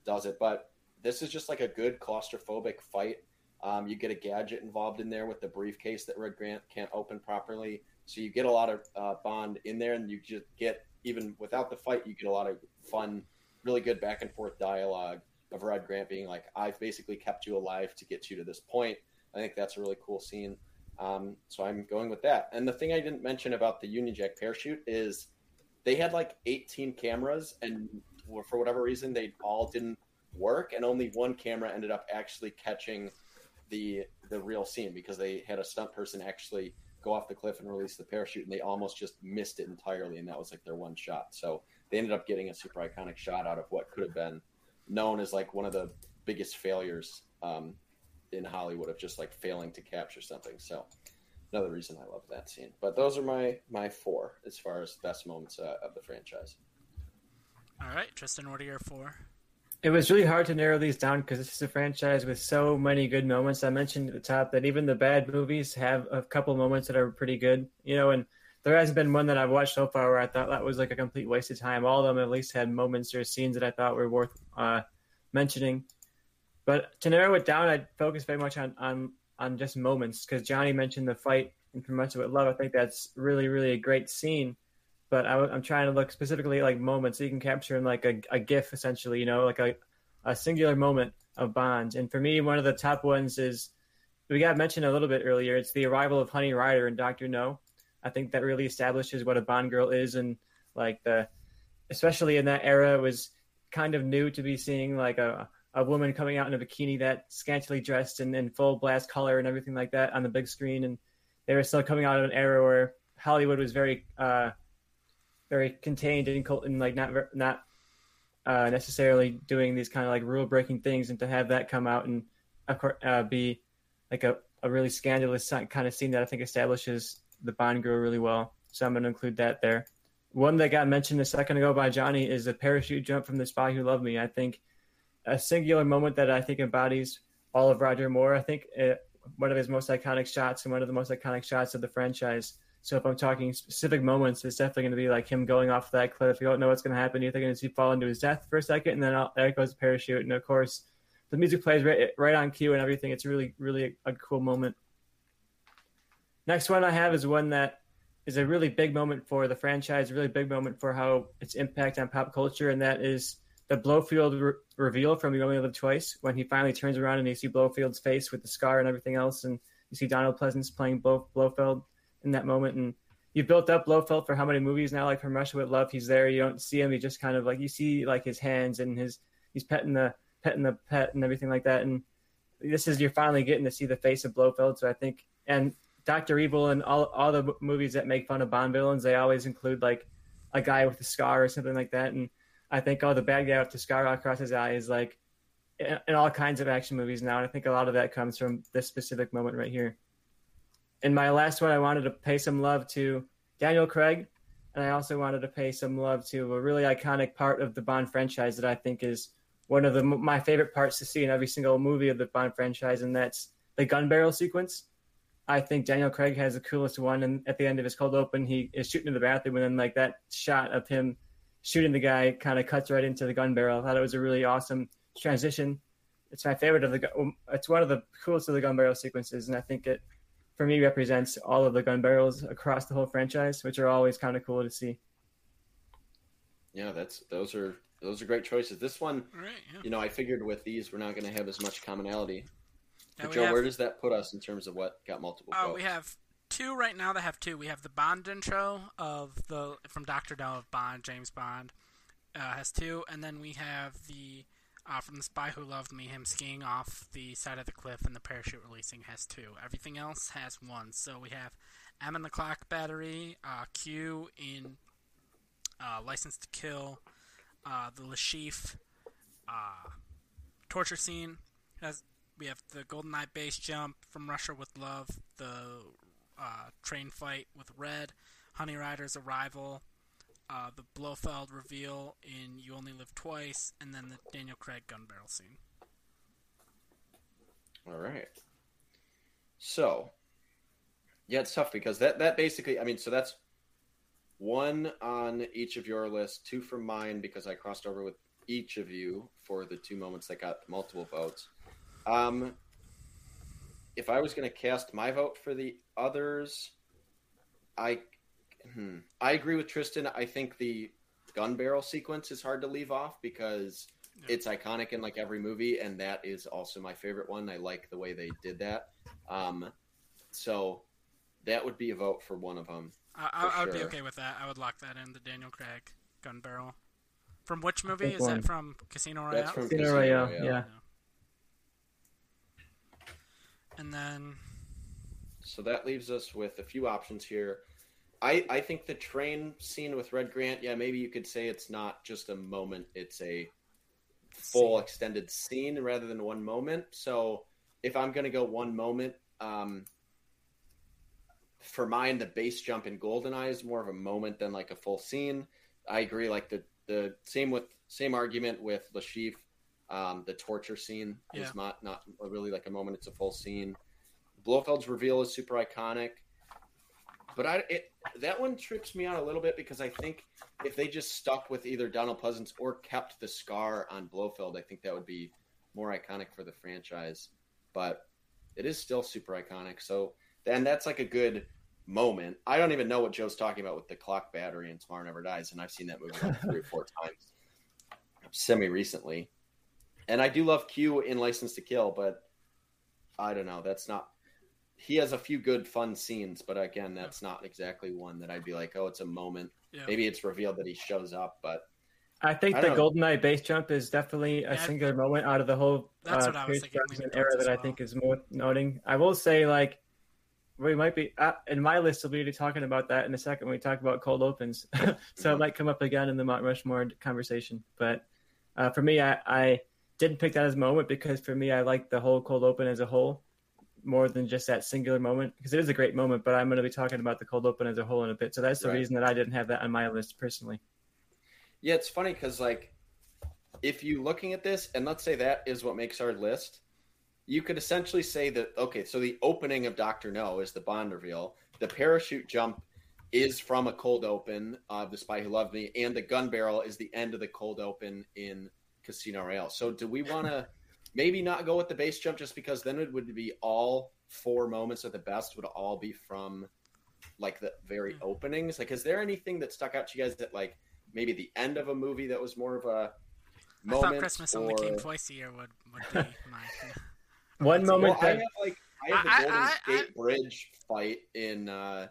does it. But this is just like a good claustrophobic fight. Um, you get a gadget involved in there with the briefcase that Red Grant can't open properly, so you get a lot of uh, Bond in there, and you just get even without the fight, you get a lot of fun, really good back and forth dialogue of Red Grant being like, "I've basically kept you alive to get you to this point." I think that's a really cool scene. Um, so I'm going with that. And the thing I didn't mention about the Union Jack parachute is they had like 18 cameras, and for whatever reason, they all didn't work, and only one camera ended up actually catching the the real scene because they had a stunt person actually go off the cliff and release the parachute, and they almost just missed it entirely, and that was like their one shot. So they ended up getting a super iconic shot out of what could have been known as like one of the biggest failures um, in Hollywood of just like failing to capture something. So another reason I love that scene. But those are my my four as far as best moments uh, of the franchise.
All right, Tristan, what are your four?
It was really hard to narrow these down because this is a franchise with so many good moments. I mentioned at the top that even the bad movies have a couple moments that are pretty good, you know, and there hasn't been one that I've watched so far where I thought that was like a complete waste of time. All of them at least had moments or scenes that I thought were worth uh, mentioning. But to narrow it down, I'd focus very much on on, on just moments because Johnny mentioned the fight in From Russia with Love. I think that's really, really a great scene. but I, am trying to look specifically at like moments that you can capture in like a, a GIF, essentially. You know, like a a singular moment of Bond. And for me, one of the top ones is we got mentioned a little bit earlier. It's the arrival of Honey Rider and Doctor No. I think that really establishes what a Bond girl is, and like the, especially in that era, it was kind of new to be seeing like a a woman coming out in a bikini that scantily dressed and in full blast color and everything like that on the big screen, and they were still coming out of an era where Hollywood was very, uh, very contained and, and like not not uh, necessarily doing these kind of like rule breaking things, and to have that come out and of course uh, be like a, a really scandalous kind of scene that I think establishes the Bond girl really well. So I'm going to include that there. One that got mentioned a second ago by Johnny is the parachute jump from The Spy Who Loved Me. I think a singular moment that I think embodies all of Roger Moore. I think it, uh, one of his most iconic shots and one of the most iconic shots of the franchise. So if I'm talking specific moments, it's definitely going to be like him going off that cliff. You don't know what's going to happen. You're thinking he fall into his death for a second, and then there goes the parachute. And of course, the music plays right, right on cue and everything. It's really, really a, a cool moment. Next one I have is one that is a really big moment for the franchise, a really big moment for how its impact on pop culture, and that is the Blofeld re- reveal from You Only Live Twice when he finally turns around and you see Blofeld's face with the scar and everything else, and you see Donald Pleasence playing Blo- Blofeld in that moment, and you built up Blofeld for how many movies now? Like from Russia with Love, he's there. You don't see him. He just kind of like you see like his hands and his he's petting the petting the pet and everything like that. And this is you're finally getting to see the face of Blofeld. So I think and Doctor Evil and all all the movies that make fun of Bond villains, they always include like a guy with a scar or something like that. And I think oh the bad guy with the scar across his eye is like in all kinds of action movies now. And I think a lot of that comes from this specific moment right here. And my last one, I wanted to pay some love to Daniel Craig, and I also wanted to pay some love to a really iconic part of the Bond franchise that I think is one of the my favorite parts to see in every single movie of the Bond franchise, and that's the gun barrel sequence. I think Daniel Craig has the coolest one, and at the end of his cold open, he is shooting in the bathroom, and then like that shot of him shooting the guy kind of cuts right into the gun barrel. I thought it was a really awesome transition. It's my favorite of the. Um, it's one of the coolest of the gun barrel sequences, and I think it for me represents all of the gun barrels across the whole franchise, which are always kind of cool to see.
Yeah, that's those are those are great choices. This one,
right, yeah.
you know, I figured with these we're not going to have as much commonality. But Joe, have, where does that put us in terms of what got multiple?
Oh, uh, we have two right now that have two. We have the Bond intro of the from Doctor No of Bond, James Bond uh, has two, and then we have the uh, from The Spy Who Loved Me, him skiing off the side of the cliff and the parachute releasing has two. Everything else has one. So we have M in the Clock Battery, uh, Q in uh, License to Kill, uh, Le Chiffre uh, torture scene. Has we have the GoldenEye base jump from Russia with Love, the uh, train fight with Red, Honey Rider's arrival, uh, the Blofeld reveal in You Only Live Twice, and then the Daniel Craig gun barrel scene.
All right. So, yeah, it's tough because that that basically, I mean, so that's one on each of your lists, two from mine because I crossed over with each of you for the two moments that got multiple votes. Um, if I was going to cast my vote for the others, I Hmm. I agree with Tristan. I think the gun barrel sequence is hard to leave off because yeah. it's iconic in like every movie, and that is also my favorite one. I like the way they did that. Um, so that would be a vote for one of them.
I, I would be okay with that. I would lock that in the Daniel Craig gun barrel. From which movie is one. that from? Casino Royale.
That's from Casino, Casino Royale. Royale. Yeah.
And then.
So that leaves us with a few options here. I, I think the train scene with Red Grant, yeah, maybe you could say it's not just a moment, it's a full scene. extended scene rather than one moment. So if I'm going to go one moment, um, for mine, the base jump in Goldeneye is more of a moment than like a full scene. I agree. Like the, the same with same argument with Chiffre. Um, the torture scene yeah. is not not really like a moment; it's a full scene. Blofeld's reveal is super iconic. But I it, that one trips me out a little bit because I think if they just stuck with either Donald Pleasence or kept the scar on Blofeld, I think that would be more iconic for the franchise. But it is still super iconic. So then that's like a good moment. I don't even know what Joe's talking about with the clock battery and Tomorrow Never Dies, and I've seen that movie like three or four times semi recently. And I do love Q in License to Kill, but I don't know. That's not. He has a few good, fun scenes, but again, that's not exactly one that I'd be like, oh, it's a moment.
Yeah.
Maybe it's revealed that he shows up, but
I think
I
the
don't know.
GoldenEye base jump is definitely a
Yeah,
single moment out of the whole
That's
uh,
what I was thinking,
Brosnan era
thoughts
that I think is worth noting. I will say, like, we might be uh, in my list. We'll be talking about that in a second when we talk about cold opens. so it might come up again in the Mount Rushmore conversation. But uh, for me, I, I didn't pick that as a moment because for me, I like the whole cold open as a whole more than just that singular moment because it is a great moment. But I'm going to be talking about the cold open as a whole in a bit. So that's the
Right.
reason that I didn't have that on my list personally.
Yeah, it's funny because like if you looking at this and let's say that is what makes our list, you could essentially say that okay, so the opening of Doctor No is the Bond reveal. The parachute jump is from a cold open of The Spy Who Loved Me, and the gun barrel is the end of the cold open in Casino Royale. So do we want to maybe not go with the base jump just because then it would be all four moments of the best would all be from like the very
Hmm.
openings? Like, is there anything that stuck out to you guys that like maybe the end of a movie that was more of a moment
thought Christmas
or...
only came twice a year would, would be my.
One moment
Well, I have like I have the
I-
Golden
I- I-
State Bridge fight in uh,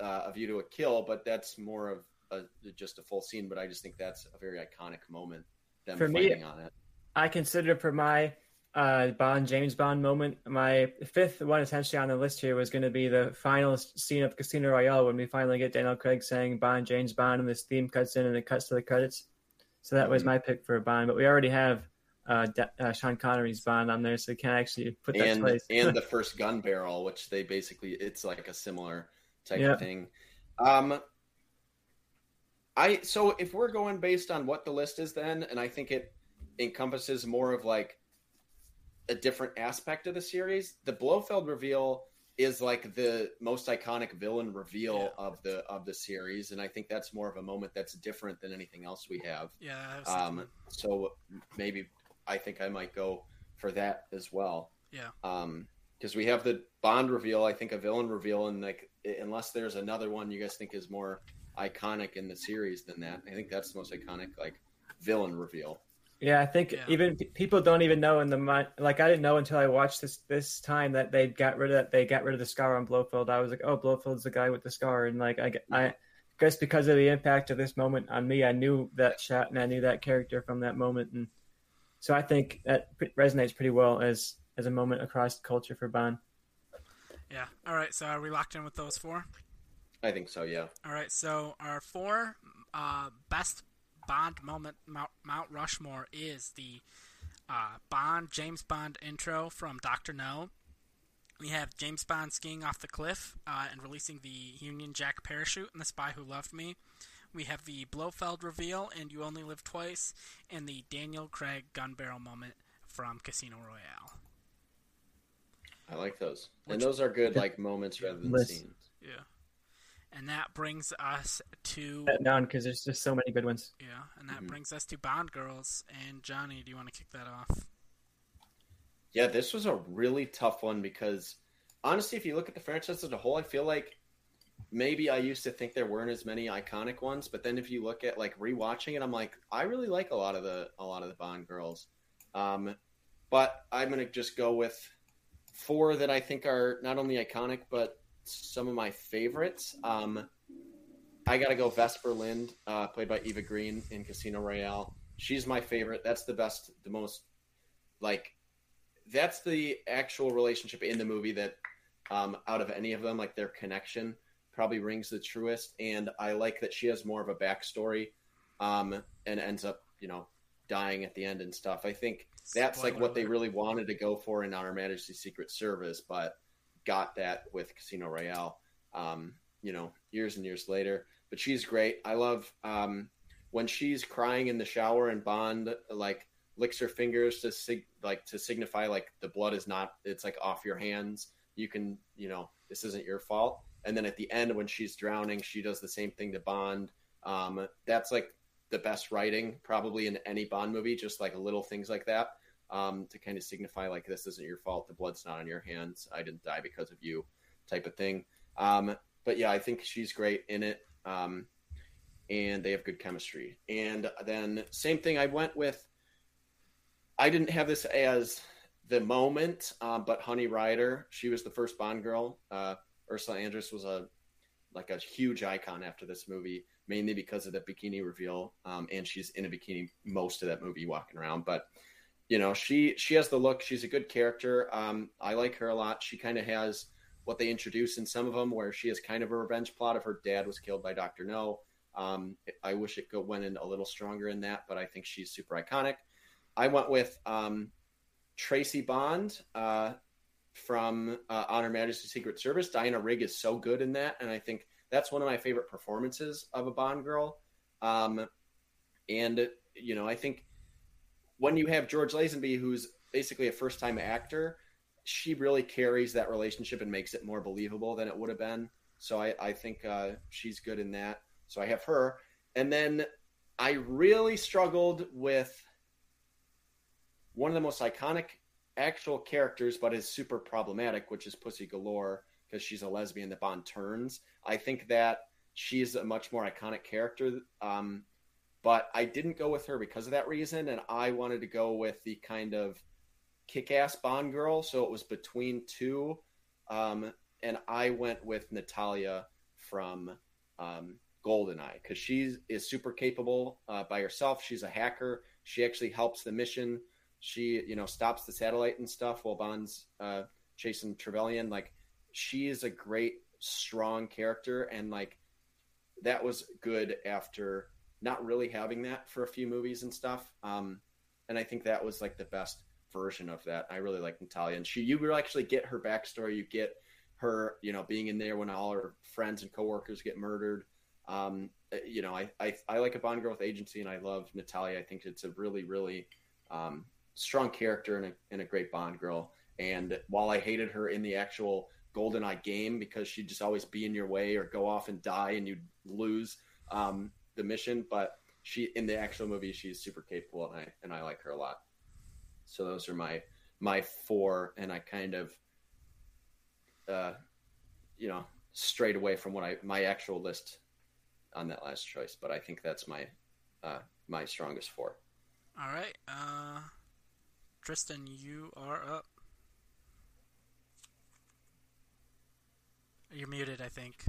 uh, A View to a Kill, but that's more of a, just a full scene. But I just think that's a very iconic moment. Them
For me-
on it.
I consider for my uh, Bond James Bond moment. My fifth one, essentially on the list here, was going to be the final scene of Casino Royale when we finally get Daniel Craig saying Bond James Bond, and this theme cuts in and it cuts to the credits. So that was
Mhm.
my pick for a Bond, but we already have uh, De- uh, Sean Connery's Bond on there, so we can't actually put that
and
twice.
and the first gun barrel, which they basically it's like a similar type
Yeah.
of thing. Um, I so if we're going based on what the list is, then, and I think it encompasses more of like a different aspect of the series. The Blofeld reveal is like the most iconic villain reveal of the of the series, and I think that's more of a moment that's different than anything else we have.
Yeah.
Um, so maybe I think I might go for that as well.
Yeah.
Um, because we have the Bond reveal, I think a villain reveal, and like unless there's another one you guys think is more iconic in the series than that, I think that's the most iconic like villain reveal.
Yeah, I think
Yeah.
even people don't even know in the mind. Like I didn't know until I watched this this time that they got rid of that. They got rid of the scar on Blofeld. I was like, oh, Blofeld's the guy with the scar, and like I, I guess because of the impact of this moment on me, I knew that shot and I knew that character from that moment, and so I think that resonates pretty well as as a moment across culture for Bond.
yeah. All right. So are we locked in with those four?
I think so, yeah.
All right. So our four uh, best Bond moment Mount, Mount Rushmore is the uh, Bond James Bond intro from Doctor No. We have James Bond skiing off the cliff uh, and releasing the Union Jack parachute in The Spy Who Loved Me. We have the Blofeld reveal and You Only Live Twice, and the Daniel Craig gun barrel moment from Casino Royale.
I like those,
Which-
and those are good like moments rather than
List.
scenes.
Yeah. And that brings us to
That down because there's just so many good ones.
yeah, and that
Mhm.
brings us to Bond Girls. And Johnny, do you want to kick that off?
Yeah, this was a really tough one because honestly, if you look at the franchise as a whole, I feel like maybe I used to think there weren't as many iconic ones, but then if you look at like rewatching it, I'm like, I really like a lot of the a lot of the Bond girls. Um, but I'm gonna just go with four that I think are not only iconic but some of my favorites. Um, I gotta go Vesper Lynd, uh, played by Eva Green in Casino Royale. She's my favorite. That's the best, the most like that's the actual relationship in the movie that um, out of any of them like their connection probably rings the truest and i like that she has more of a backstory um, and ends up you know dying at the end and stuff i think that's like
Spoiler
what they really wanted to go for in our majesty's secret service but got that with casino royale um, you know years and years later. But she's great. I love um, when she's crying in the shower and bond like licks her fingers to sig- like to signify like the blood is not it's like off your hands. You can you know this isn't your fault. And then at the end when she's drowning she does the same thing to bond. Um, that's like the best writing probably in any bond movie just like little things like that um, to kind of signify like this isn't your fault the blood's not on your hands i didn't die because of you type of thing um, but yeah, I think she's great in it. Um, and they have good chemistry. And then same thing, I went with. I didn't have this as the moment, um, but Honey Rider, she was the first Bond girl. Uh, Ursula Andress was a like a huge icon after this movie, mainly because of the bikini reveal, um, and she's in a bikini most of that movie walking around. But you know, she she has the look. She's a good character. Um, I like her a lot. She kind of has what they introduce in some of them, where she has kind of a revenge plot of her dad was killed by Doctor No. Um, I wish it went in a little stronger in that, but I think she's super iconic. I went with um, Tracy Bond uh, from uh, On Her Majesty's Secret Service. Diana Rigg is so good in that, and I think that's one of my favorite performances of a Bond girl. Um, and you know, I think when you have George Lazenby, who's basically a first-time actor, she really carries that relationship and makes it more believable than it would have been. So I, I think uh, she's good in that. So I have her, and then I really struggled with one of the most iconic actual characters, but is super problematic, which is Pussy Galore because she's a lesbian that Bond turns. I think that she's a much more iconic character. Um, but I didn't go with her because of that reason, and I wanted to go with the kind of kick-ass Bond girl. So it was between two, um, and I went with Natalia from um, Goldeneye because she is super capable uh, by herself. She's a hacker. She actually helps the mission she, you know, stops the satellite and stuff while Bond's uh, chasing Trevelyan. Like, she is a great, strong character, and like that was good after not really having that for a few movies and stuff. Um, and I think that was like the best version of that. I really like Natalia, and she you actually get her backstory. You get her, you know, being in there when all her friends and coworkers get murdered. Um, you know, I, I I like a Bond girl with agency, and I love Natalia. I think it's a really really um, strong character and a, and a great Bond girl. And while I hated her in the actual GoldenEye game because she'd just always be in your way or go off and die and you'd lose um, the mission, but she in the actual movie she's super capable and I and I like her a lot. So those are my my four, and I kind of, uh, you know, strayed away from what I my actual list on that last choice, but I think that's my uh, my strongest four.
All right. Uh, Tristan, you are up. You're muted, I think.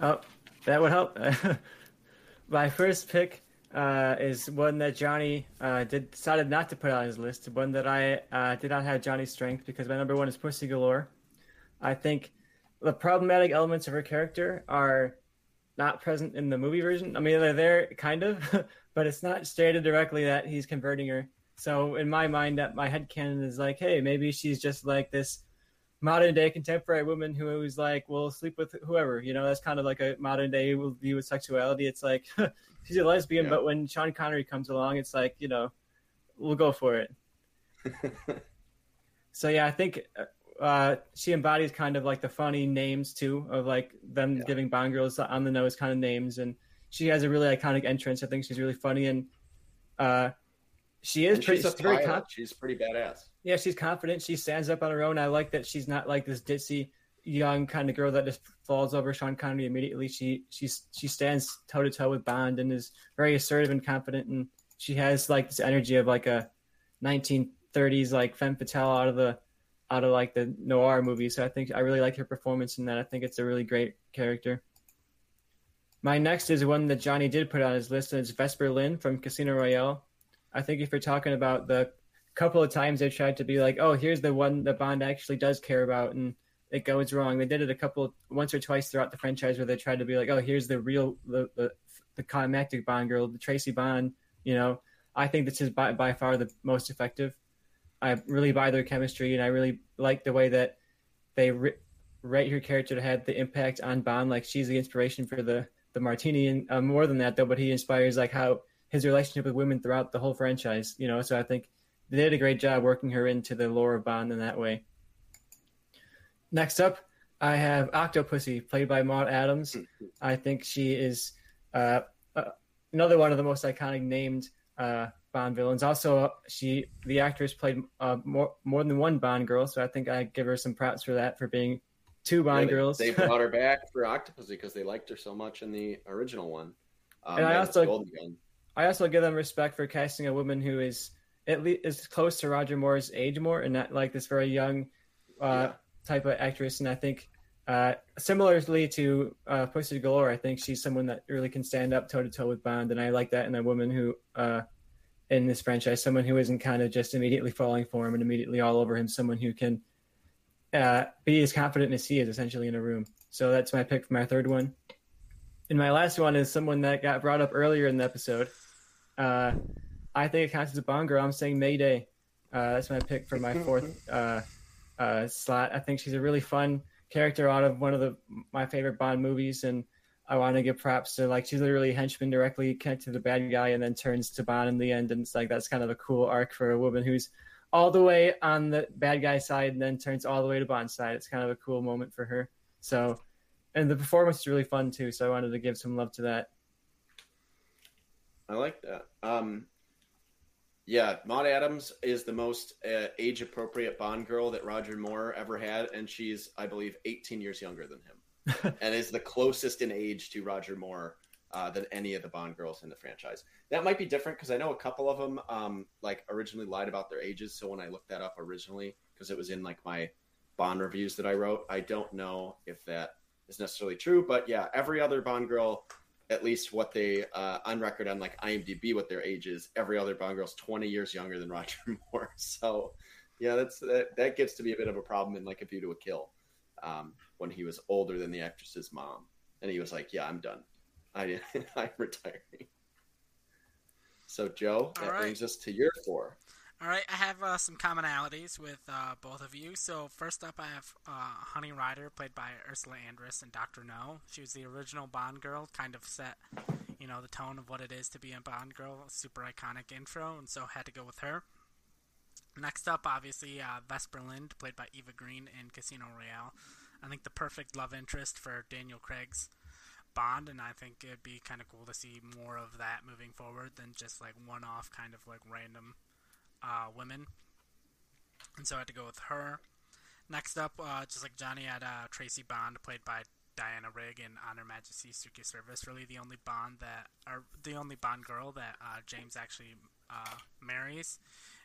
Oh, that would help. My first pick uh, is one that Johnny uh, did decided not to put on his list. One that I uh, did not have Johnny's strength because my number one is Pussy Galore. I think the problematic elements of her character are not present in the movie version. I mean, they're there kind of, but it's not stated directly that he's converting her so in my mind, that my head canon is like, hey, maybe she's just like this modern day contemporary woman who is like, will sleep with whoever. You know, that's kind of like a modern day view of sexuality. It's like she's a lesbian, yeah. but when Sean Connery comes along, it's like, you know, we'll go for it. so yeah, I think uh, she embodies kind of like the funny names too of like them yeah. giving Bond girls on the nose kind of names, and she has a really iconic entrance. I think she's really funny and. Uh, she is pretty. She's, very
confident. she's pretty badass.
Yeah, she's confident. She stands up on her own. I like that she's not like this ditzy young kind of girl that just falls over Sean Connery immediately. She she's she stands toe to toe with Bond and is very assertive and confident, and she has like this energy of like a 1930s like femme fatale out of the out of like the noir movie. So I think I really like her performance in that. I think it's a really great character. My next is one that Johnny did put on his list, and it's Vesper Lynd from Casino Royale. I think if you're talking about the couple of times they tried to be like, oh, here's the one that Bond actually does care about, and it goes wrong. They did it a couple, once or twice throughout the franchise where they tried to be like, oh, here's the real, the the, the climactic Bond girl, the Tracy Bond. You know, I think this is by by far the most effective. I really buy their chemistry, and I really like the way that they ri- write her character to have the impact on Bond. Like she's the inspiration for the the Martini, and uh, more than that, though. But he inspires like how his relationship with women throughout the whole franchise. You know, so I think they did a great job working her into the lore of Bond in that way. Next up, I have Octopussy, played by Maud Adams. I think she is uh, uh, another one of the most iconic named uh, Bond villains. Also, she the actress played uh, more more than one Bond girl, so I think I give her some props for that for being two Bond
Yeah, they-
girls.
They brought her back for Octopussy because they liked her so much in the original one. Um,
And I also-
Golden Gun.
I also give them respect for casting a woman who is at least is close to Roger Moore's age more, and not like this very young uh,
Yeah.
type of actress. And I think uh, similarly to uh, Pussy Galore, I think she's someone that really can stand up toe to toe with Bond, and I like that in a woman who. Uh, in this franchise, someone who isn't kind of just immediately falling for him and immediately all over him, someone who can uh, be as confident as he is essentially in a room. So that's my pick for my third one. And my last one is someone that got brought up earlier in the episode. Uh, I think it counts as a Bond girl. I'm saying Mayday. Uh, that's my pick for my fourth uh, uh, slot. I think she's a really fun character out of one of the my favorite Bond movies, and I want to give props to like she's literally a henchman directly connected to the bad guy, and then turns to Bond in the end, and it's like that's kind of a cool arc for a woman who's all the way on the bad guy side and then turns all the way to Bond's side. It's kind of a cool moment for her. So, and the performance is really fun too. So I wanted to give some love to that.
I like that. Um, yeah, Maud Adams is the most uh, age appropriate Bond girl that Roger Moore ever had, and she's, I believe, 18 years younger than him, and is the closest in age to Roger Moore uh, than any of the Bond girls in the franchise. That might be different because I know a couple of them, um, like originally lied about their ages. So when I looked that up originally, because it was in like my Bond reviews that I wrote, I don't know if that is necessarily true, but yeah, every other Bond girl at least what they uh, on record on like IMDb what their age is. Every other Bond girl's twenty years younger than Roger Moore. So yeah, that's that, that gets to be a bit of a problem in like A View to a Kill, um, when he was older than the actress's mom, and he was like, "Yeah, I'm done. I I'm retiring." So Joe, that
All right.
brings us to your four.
All right, I have uh, some commonalities with uh, both of you. So first up, I have uh, Honey Ryder, played by Ursula Andress and Doctor No. She was the original Bond girl, kind of set, you know, the tone of what it is to be a Bond girl. Super iconic intro, and so had to go with her. Next up, obviously, uh, Vesper Lynd, played by Eva Green in Casino Royale. I think the perfect love interest for Daniel Craig's Bond, and I think it'd be kind of cool to see more of that moving forward than just like one-off kind of like random uh, women, and so I had to go with her. Next up, uh, just like Johnny had uh, Tracy Bond, played by Diana Rigg in On Her Majesty's Secret Service. Really, the only Bond that, or the only Bond girl that uh, James actually uh, marries.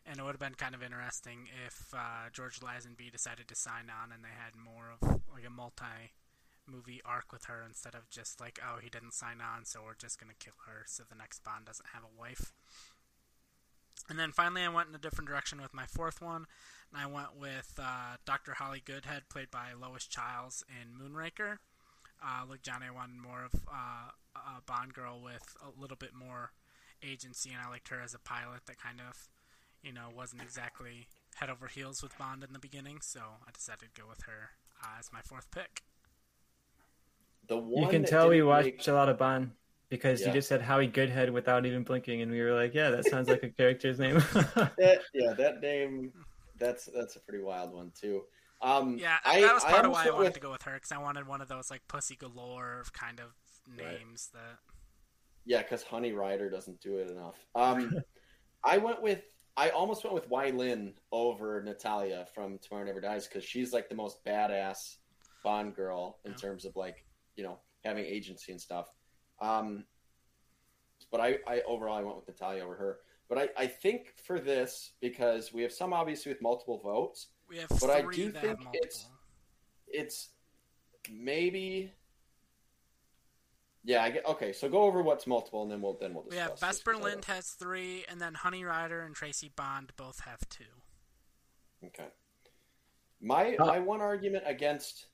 And it would have been kind of interesting if uh, George Lazenby decided to sign on and they had more of like a multi movie arc with her instead of just like, oh, he didn't sign on, so we're just gonna kill her so the next Bond doesn't have a wife. And then finally, I went in a different direction with my fourth one, and I went with uh, Dr. Holly Goodhead, played by Lois Chiles in Moonraker. Uh, like Johnny, I wanted more of uh, a Bond girl with a little bit more agency, and I liked her as a pilot that kind of, you know, wasn't exactly head over heels with Bond in the beginning, so I decided to go with her uh, as my fourth pick.
The one
You can tell we
didn't
watched
make-
a lot of Bond because
Yeah.
you just said Holly Goodhead without even blinking, and we were like, "Yeah, that sounds like a character's name."
that, yeah, that name. That's that's a pretty wild one too. Um,
Yeah,
I,
that was part of why I wanted
with-
to go with her because I wanted one of those like pussy galore kind of
Right.
names that.
Yeah, because Honey Ryder doesn't do it enough. Um, I went with I almost went with Wai Lin over Natalia from Tomorrow Never Dies because she's like the most badass Bond girl in
Yeah.
terms of like you know having agency and stuff. Um, but I, I overall I went with Natalia over her. But I, I think for this because we have some obviously with multiple votes,
We have
But I
three
do
that
think
have multiple.
it's- it's maybe. Yeah, I get okay. So go over what's multiple, and then we'll then we'll
We
discuss.
have Vesper
I Lynd
has three, and then Honey Ryder and Tracy Bond both have two.
Okay. My
Uh,
my one argument against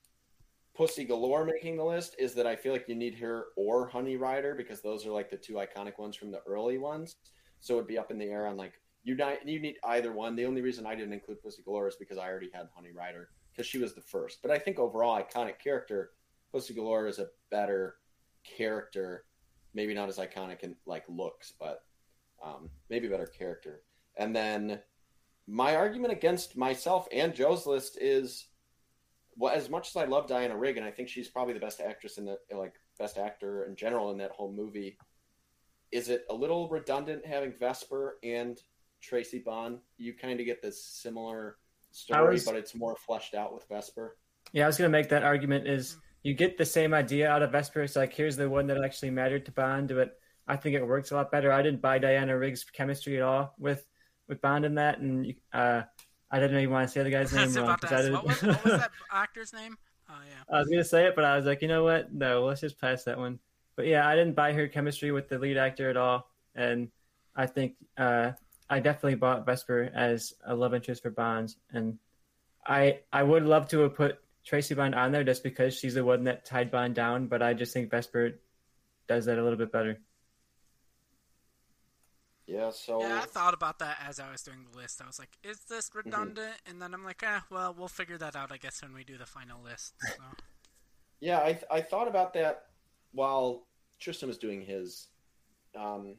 Pussy Galore making the list is that I feel like you need her or Honey Ryder because those are like the two iconic ones from the early ones. So it'd be up in the air on like you not you need either one. The only reason I didn't include Pussy Galore is because I already had Honey Ryder because she was the first. But I think overall iconic character, Pussy Galore is a better character. Maybe not as iconic in like looks, but um, maybe better character. And then my argument against myself and Joe's list is well, as much as I love Diana Rigg, and I think she's probably the best actress in the like best actor in general in that whole movie. Is it a little redundant having Vesper and Tracy Bond? You kind of get this similar story,
was-
but it's more fleshed out with Vesper.
Yeah, I was gonna make that argument. Is you get the same idea out of Vesper? It's like here's the one that actually mattered to Bond, but I think it works a lot better. I didn't buy Diana Riggs' chemistry at all with with Bond in that, and uh, I didn't even want to say the guy's name.
Wrong, what, was, what was that actor's name? Oh yeah.
I was gonna say it, but I was like, you know what? No, let's just pass that one. But yeah, I didn't buy her chemistry with the lead actor at all, and I think uh, I definitely bought Vesper as a love interest for Bonds, and I I would love to have put Tracy Bond on there just because she's the one that tied Bond down, but I just think Vesper does that a little bit better.
Yeah, so
yeah, I thought about that as I was doing the list. I was like, "Is this mm-hmm. redundant?" Mm-hmm. And then I'm like, "Ah, well, we'll figure that out, I guess, when we do the final list." So.
yeah, I I thought about that while Tristan was doing his, um,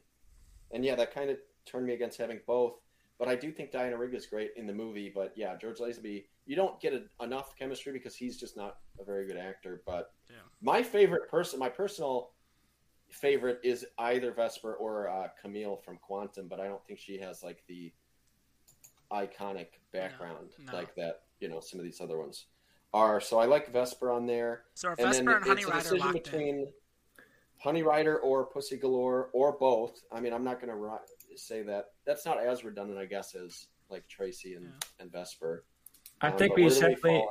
and yeah, that kind of turned me against having both. But I do think Diana Rigg is great in the movie. But yeah, George Lazenby, you don't get a, enough chemistry because he's just not a very good actor. But yeah. my favorite person, my personal favorite is either Vesper or uh, Camille from Quantum, but I don't think she has like the iconic background no, no. like that. You know, some of these other ones are. So I like Vesper on there.
So are and Vesper and Honey Ryder a
decision
locked
between
in?
Honey Ryder or Pussy Galore or both. I mean, I'm not going to say that. That's not as redundant, I guess, as like Tracy and, yeah. and Vesper.
I um, think we definitely.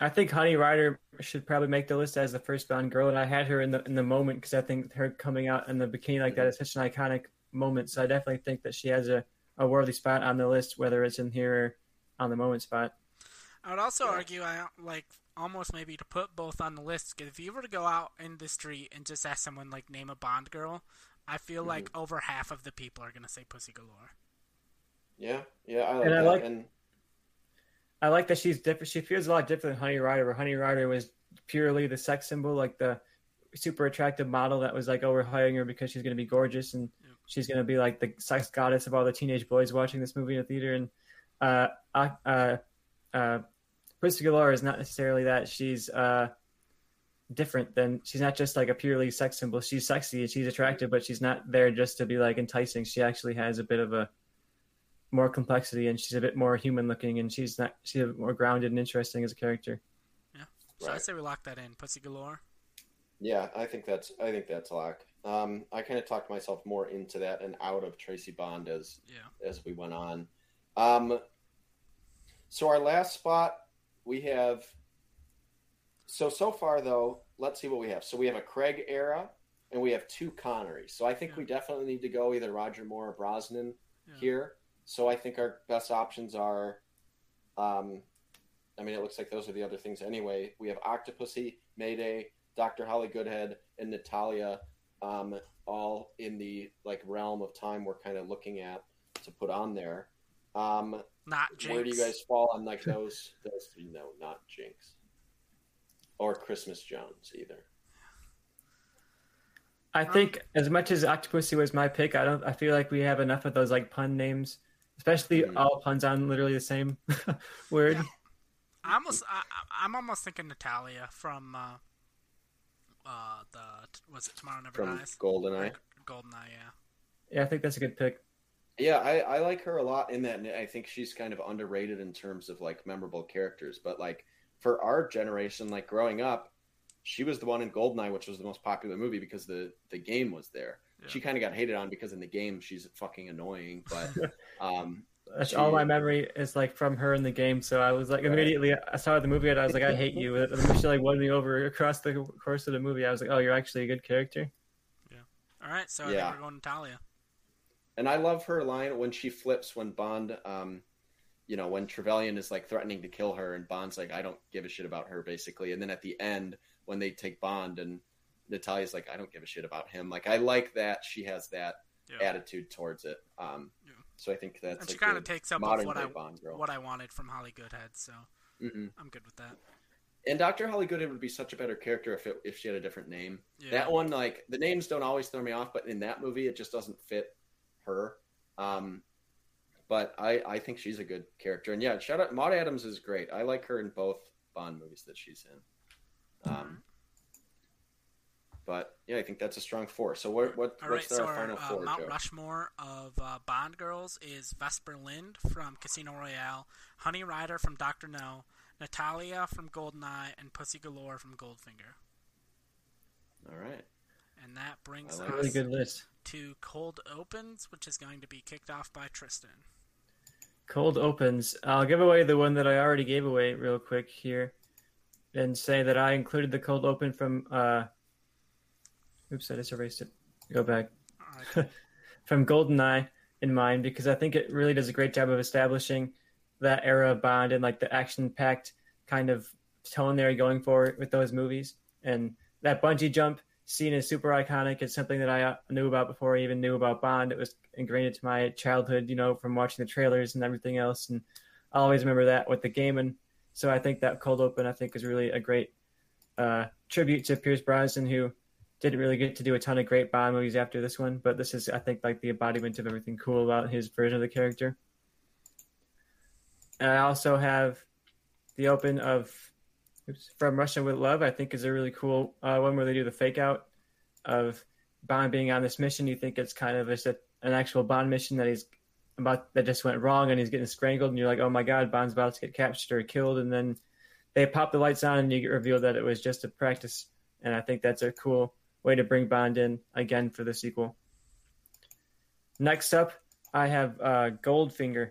I think Honey Ryder should probably make the list as the first Bond girl, and I had her in the in the moment because I think her coming out in the bikini like that is such an iconic moment. So I definitely think that she has a, a worthy spot on the list, whether it's in here or on the moment spot.
I would also yeah. argue, I like almost maybe to put both on the list because if you were to go out in the street and just ask someone like name a Bond girl, I feel mm-hmm. like over half of the people are gonna say Pussy Galore.
Yeah, yeah, I like
and
that.
I like,
and
I like that she's different. She feels a lot different than Honey Ryder, where Honey Ryder was purely the sex symbol, like the super attractive model that was like, oh, we're hiring her because she's going to be gorgeous and yep. she's going to be like the sex goddess of all the teenage boys watching this movie in the theater. And uh, uh, uh, Pussy Galore is not necessarily that. She's uh, different than she's not just like a purely sex symbol. She's sexy and she's attractive, but she's not there just to be like enticing. She actually has a bit of a more complexity and she's a bit more human looking and she's not she's more grounded and interesting as a character.
Yeah. So right. I say we lock that in. Pussy galore.
Yeah, I think that's I think that's lock. Um, I kind of talked myself more into that and out of Tracy Bond as
yeah.
as we went on. Um, so our last spot we have. So so far though, let's see what we have. So we have a Craig era, and we have two Connerys. So I think yeah. we definitely need to go either Roger Moore or Brosnan yeah. here. So I think our best options are, um, I mean, it looks like those are the other things anyway. We have Octopussy, Mayday, Dr. Holly Goodhead, and Natalia, um, all in the like realm of time we're kind of looking at to put on there. Um,
not Jinx.
Where do you guys fall on like those? those no, not Jinx or Christmas Jones either.
I think as much as Octopussy was my pick, I don't. I feel like we have enough of those like pun names especially mm. all puns on literally the same word. Yeah.
I almost, I, am almost thinking Natalia from uh, uh, the was it Tomorrow Never
from
Dies?
Goldeneye.
Goldeneye, yeah.
Yeah, I think that's a good pick.
Yeah, I, I like her a lot in that. I think she's kind of underrated in terms of like memorable characters. But like for our generation, like growing up, she was the one in Goldeneye, which was the most popular movie because the the game was there. Yeah. She kind of got hated on because in the game she's fucking annoying, but um,
that's she, all my memory is like from her in the game. So I was like right. immediately I saw the movie and I was like I hate you. And then she like won me over across the course of the movie. I was like, oh, you're actually a good character.
Yeah. All right, so yeah. we're going to Talia.
And I love her line when she flips when Bond, um, you know, when Trevelyan is like threatening to kill her and Bond's like, I don't give a shit about her, basically. And then at the end, when they take Bond and Natalia's like, I don't give a shit about him. Like, I like that she has that yeah. attitude towards it. Um, yeah. So I think that's
and she kind of takes up what I what I wanted from Holly Goodhead. So mm-hmm. I'm good with that.
And Dr. Holly Goodhead would be such a better character if it, if she had a different name. Yeah. That one, like the names don't always throw me off, but in that movie, it just doesn't fit her. Um, but I, I think she's a good character. And yeah, shout out Maud Adams is great. I like her in both Bond movies that she's in. Um, mm-hmm. But yeah, I think that's a strong four. So what, what what's right, so our final uh, four?
Mount
Joe?
Rushmore of uh, Bond girls is Vesper Lynd from Casino Royale, Honey Ryder from Doctor No, Natalia from Goldeneye, and Pussy Galore from Goldfinger.
All right.
And that brings
like
us
Really good list.
to Cold Opens, which is going to be kicked off by Tristan.
Cold opens. I'll give away the one that I already gave away real quick here, and say that I included the cold open from. uh Oops, I just erased it. Go back.
All right.
from GoldenEye in mind because I think it really does a great job of establishing that era of Bond and like the action-packed kind of tone they're going for with those movies. And that bungee jump scene is super iconic. It's something that I uh, knew about before I even knew about Bond. It was ingrained into my childhood, you know, from watching the trailers and everything else. And I always remember that with the game. And so I think that cold open, I think, is really a great uh, tribute to Pierce Brosnan, who didn't really get to do a ton of great Bond movies after this one, but this is, I think, like the embodiment of everything cool about his version of the character. And I also have the open of oops, From Russia with Love. I think is a really cool uh, one where they do the fake out of Bond being on this mission. You think it's kind of just a, an actual Bond mission that he's about that just went wrong and he's getting strangled, and you're like, oh my god, Bond's about to get captured or killed, and then they pop the lights on and you get revealed that it was just a practice. And I think that's a cool way to bring Bond in again for the sequel. Next up, I have uh, Goldfinger.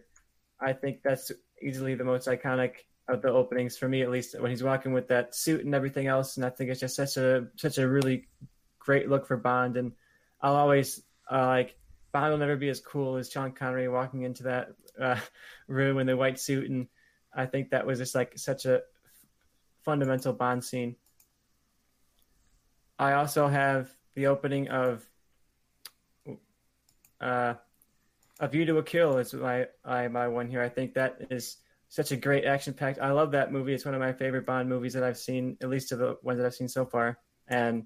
I think that's easily the most iconic of the openings for me, at least when he's walking with that suit and everything else. And I think it's just such a such a really great look for Bond. And I'll always uh, like Bond will never be as cool as Sean Connery walking into that uh, room in the white suit. And I think that was just like such a fundamental Bond scene. I also have the opening of uh, A View to a Kill is my I, my one here. I think that is such a great action packed. I love that movie. It's one of my favorite Bond movies that I've seen, at least of the ones that I've seen so far. And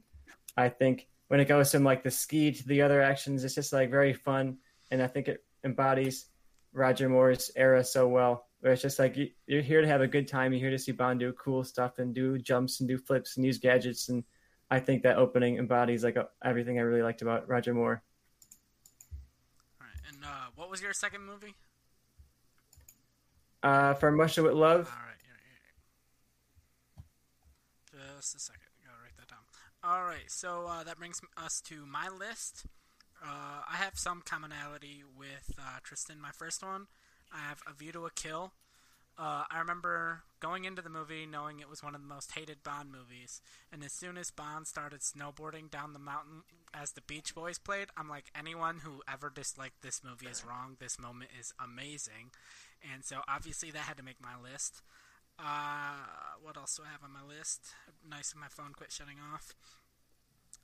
I think when it goes from like the ski to the other actions, it's just like very fun. And I think it embodies Roger Moore's era so well. Where it's just like you- you're here to have a good time. You're here to see Bond do cool stuff and do jumps and do flips and use gadgets. And I think that opening embodies like everything I really liked about Roger Moore.
All right. And uh, what was your second movie?
Uh, from Russia with Love,
All right. Here, here. Just a second. Gotta write that down. All right. So uh, that brings us to my list. Uh, I have some commonality with uh, Tristan. My first one, I have A View to a Kill. Uh, I remember going into the movie knowing it was one of the most hated Bond movies, and as soon as Bond started snowboarding down the mountain as the Beach Boys played, I'm like, anyone who ever disliked this movie is wrong. This moment is amazing, and so obviously that had to make my list. Uh, what else do I have on my list? Nice, my phone quit shutting off.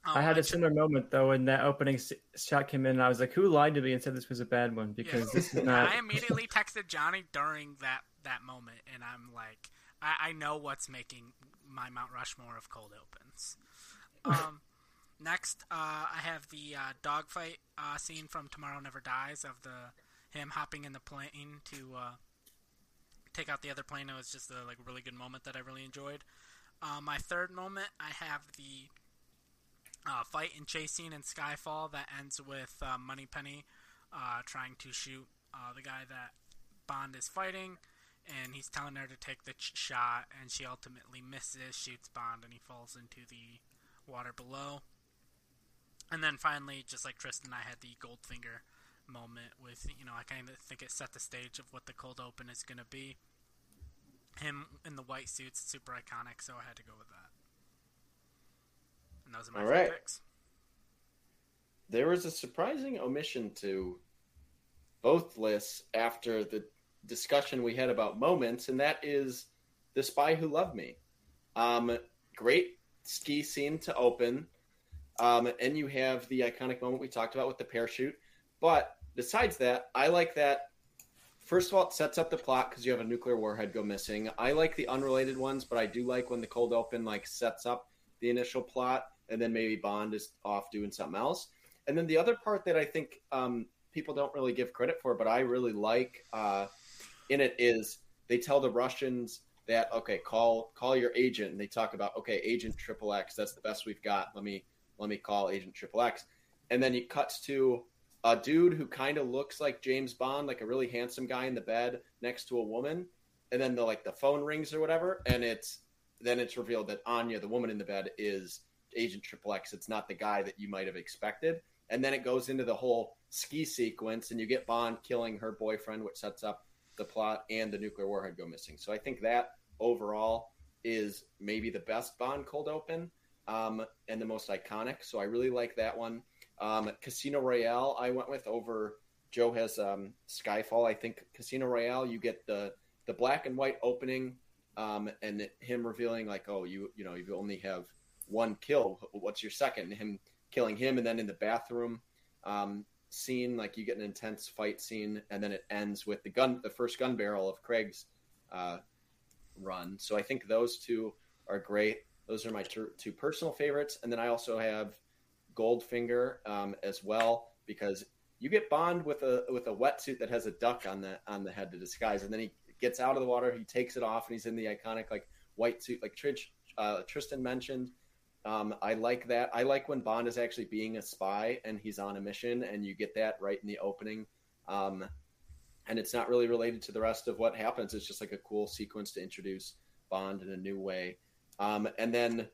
Um,
I had a similar moment though when that opening shot came in. And I was like, "Who lied to me and said this was a bad one?" Because this is not.
I immediately texted Johnny during that that moment, and I'm like, I, I know what's making my Mount Rushmore of cold opens. Um, next, uh, I have the uh, dogfight uh, scene from Tomorrow Never Dies of the him hopping in the plane to uh, take out the other plane. It was just a like really good moment that I really enjoyed. Uh, my third moment, I have the uh, fight and chase scene in Skyfall that ends with uh, Moneypenny uh, trying to shoot uh, the guy that Bond is fighting, and he's telling her to take the ch- shot, and she ultimately misses, shoots Bond, and he falls into the water below. And then finally, just like Tristan, I had the Goldfinger moment with, you know, I kind of think it set the stage of what the cold open is going to be. Him in the white suits, super iconic, so I had to go with that. And those are my
All right.
picks.
There was a surprising omission to both lists after the discussion we had about moments, and that is The Spy Who Loved Me. Um, great ski scene to open. Um, and you have the iconic moment we talked about with the parachute. But besides that, I like that. First of all, it sets up the plot because you have a nuclear warhead go missing. I like the unrelated ones, but I do like when the cold open like sets up the initial plot, and then maybe Bond is off doing something else. And then the other part that I think um, people don't really give credit for, but I really like uh, in it is they tell the Russians that okay, call call your agent, and they talk about okay, Agent Triple X, that's the best we've got. Let me let me call Agent Triple X, and then it cuts to a dude who kind of looks like James Bond, like a really handsome guy in the bed next to a woman, and then the like the phone rings or whatever, and it's then it's revealed that Anya, the woman in the bed, is Agent Triple X. It's not the guy that you might have expected, and then it goes into the whole ski sequence, and you get Bond killing her boyfriend, which sets up the plot, and the nuclear warhead go missing. So I think that overall is maybe the best Bond cold open um, and the most iconic. So I really like that one. Um, Casino Royale, I went with over. Joe has um, Skyfall. I think Casino Royale, you get the the black and white opening, um, and him revealing like, oh, you you know, you only have one kill. What's your second? Him killing him, and then in the bathroom um, scene, like you get an intense fight scene, and then it ends with the gun, the first gun barrel of Craig's uh, run. So I think those two are great. Those are my two, two personal favorites, and then I also have Goldfinger um, as well because you get Bond with a with a wetsuit that has a duck on the on the head to disguise, and then he gets out of the water, he takes it off, and he's in the iconic like white suit, like Trish, uh, Tristan mentioned. Um, I like that. I like when Bond is actually being a spy and he's on a mission, and you get that right in the opening. Um, and it's not really related to the rest of what happens. It's just like a cool sequence to introduce Bond in a new way. Um, and then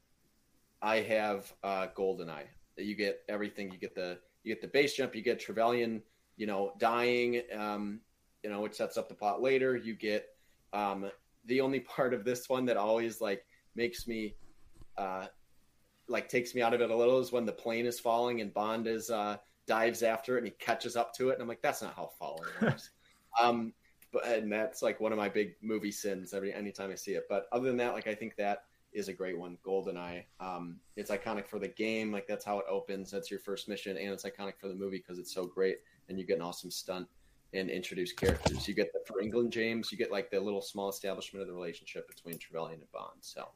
I have uh, Goldeneye. You get everything. You get the you get the base jump. You get Trevelyan, you know, dying. Um, you know, which sets up the plot later. You get um, the only part of this one that always like makes me uh, like takes me out of it a little is when the plane is falling and Bond is uh, dives after it and he catches up to it and I'm like that's not how falling works. um, but and that's like one of my big movie sins every anytime I see it. But other than that, like I think that is a great one. Goldeneye. Um, it's iconic for the game, like that's how it opens. That's your first mission, and it's iconic for the movie because it's so great, and you get an awesome stunt and introduce characters. You get the for England James, you get like the little small establishment of the relationship between Trevelyan and Bond. So,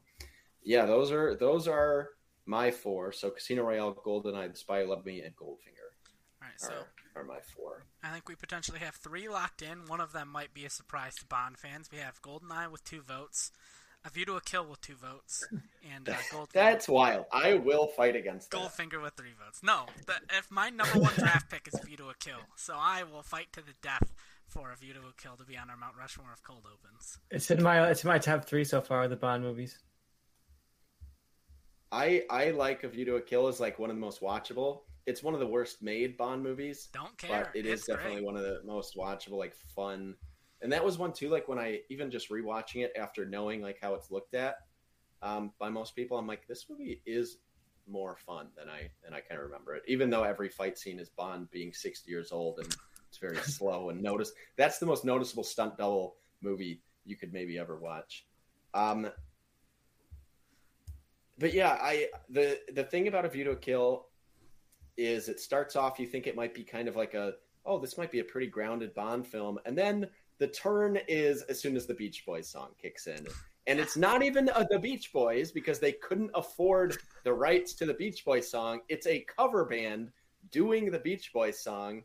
yeah, those are those are my four. So Casino Royale, Goldeneye, The Spy Who Loved Me, and Goldfinger.
All right, so
are, are my four.
I think we potentially have three locked in. One of them might be a surprise to Bond fans. We have Goldeneye with two votes, A View to a Kill with two votes, and uh, Goldfinger.
That's wild. I will fight against that.
Goldfinger with three votes. No, the, if my number one draft pick is A View to a Kill, so I will fight to the death for A View to a Kill to be on our Mount Rushmore of cold opens.
It's in my it's in my top three so far. Of the Bond movies.
I I like A View to a Kill is like one of the most watchable. It's one of the worst made Bond movies.
Don't care.
But it is
It's
definitely
great.
one of the most watchable, like fun. And that was one too. Like when I even just rewatching it after knowing like how it's looked at um, by most people, I'm like, this movie is more fun than I than I can remember it. Even though every fight scene is Bond being 60 years old and it's very slow and notice. That's the most noticeable stunt double movie you could maybe ever watch. Um, but yeah, I the the thing about A View to a Kill is it starts off you think it might be kind of like a oh this might be a pretty grounded Bond film, and then the turn is as soon as the Beach Boys song kicks in, and it's not even uh, the Beach Boys because they couldn't afford the rights to the Beach Boys song. It's a cover band doing the Beach Boys song.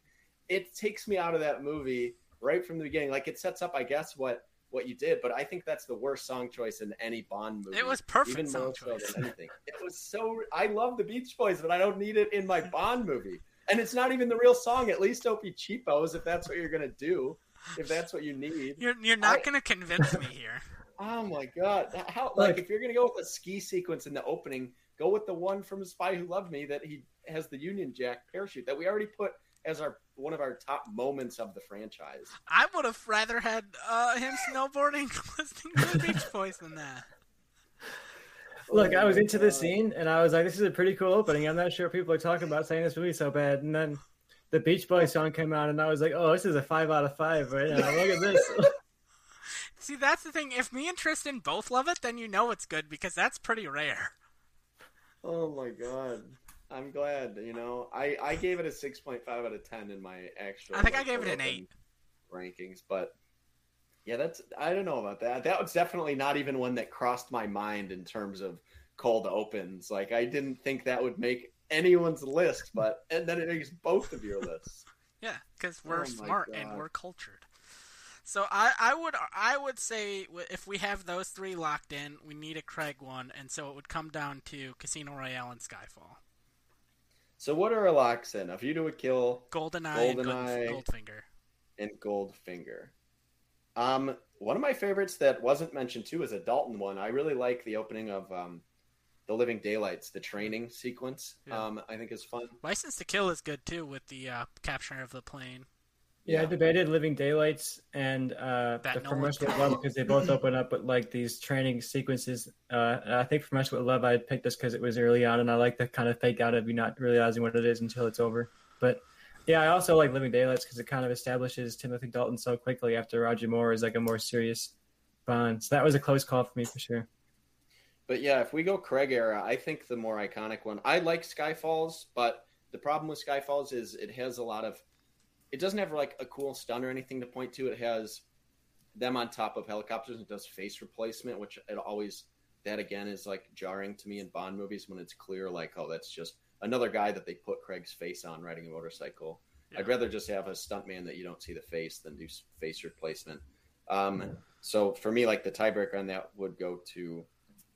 It takes me out of that movie right from the beginning. Like it sets up, I guess, what what you did, but I think that's the worst song choice in any Bond movie.
It was perfect
even
song
more so
choice.
than anything. It was so. I love the Beach Boys, but I don't need it in my Bond movie. And it's not even the real song. At least don't be cheapos if that's what you're gonna do. If that's what you need.
You're you're not
I-
going to convince me here.
Oh my god! How like
Look.
if you're gonna go with a ski sequence in the opening, go with the one from Spy Who Loved Me that he has the Union Jack parachute that we already put as our one of our top moments of the franchise.
I would have rather had uh, him snowboarding listening to the Beach Boys than that.
Look,
Oh
I was into the
God.
scene and I was like, this is a pretty cool opening. I'm not sure people are talking about saying this movie's so bad. And then the Beach Boys song came out and I was like, oh, this is a five out of five right now. Look at this.
See, that's the thing. If me and Tristan both love it, then you know it's good because that's pretty rare.
Oh my god. I'm glad, you know. I, I gave it a 6.5 out of 10 in my actual
I think I gave it an eight.
rankings, but yeah, that's I don't know about that. That was definitely not even one that crossed my mind in terms of cold opens. Like I didn't think that would make anyone's list, but and then it makes both of your lists.
Yeah, because we're
Oh
smart and we're cultured. So I, I would I would say if we have those three locked in, we need a Craig one, and so it would come down to Casino Royale and Skyfall,
So what are our locks in? A View to a Kill
GoldenEye, and
GoldenEye.
Gold, Goldfinger.
and Goldfinger. Um, one of my favorites that wasn't mentioned too is a Dalton one. I really like the opening of um, the Living Daylights, the training sequence.
Yeah.
Um, I think is fun.
License to Kill is good too with the uh, capturing of the plane.
Yeah, I debated Living Daylights and uh,
That
the
no
From
one-
Russia with Love because they both open up with like these training sequences. Uh, I think From Russia with Love, I picked this because it was early on, and I like the kind of fake out of you not realizing what it is until it's over. But yeah, I also like Living Daylights because it kind of establishes Timothy Dalton so quickly after Roger Moore is like a more serious Bond. So that was a close call for me for sure.
But yeah, if we go Craig era, I think the more iconic one. I like Skyfalls, but the problem with Skyfalls is it has a lot of. It doesn't have like a cool stun or anything to point to. It has them on top of helicopters and does face replacement, which it always that again is like jarring to me in Bond movies when it's clear like oh that's just another guy that they put Craig's face on riding a motorcycle.
Yeah.
I'd rather just have a stuntman that you don't see the face than do face replacement. Um, So for me, like the tiebreaker on that would go to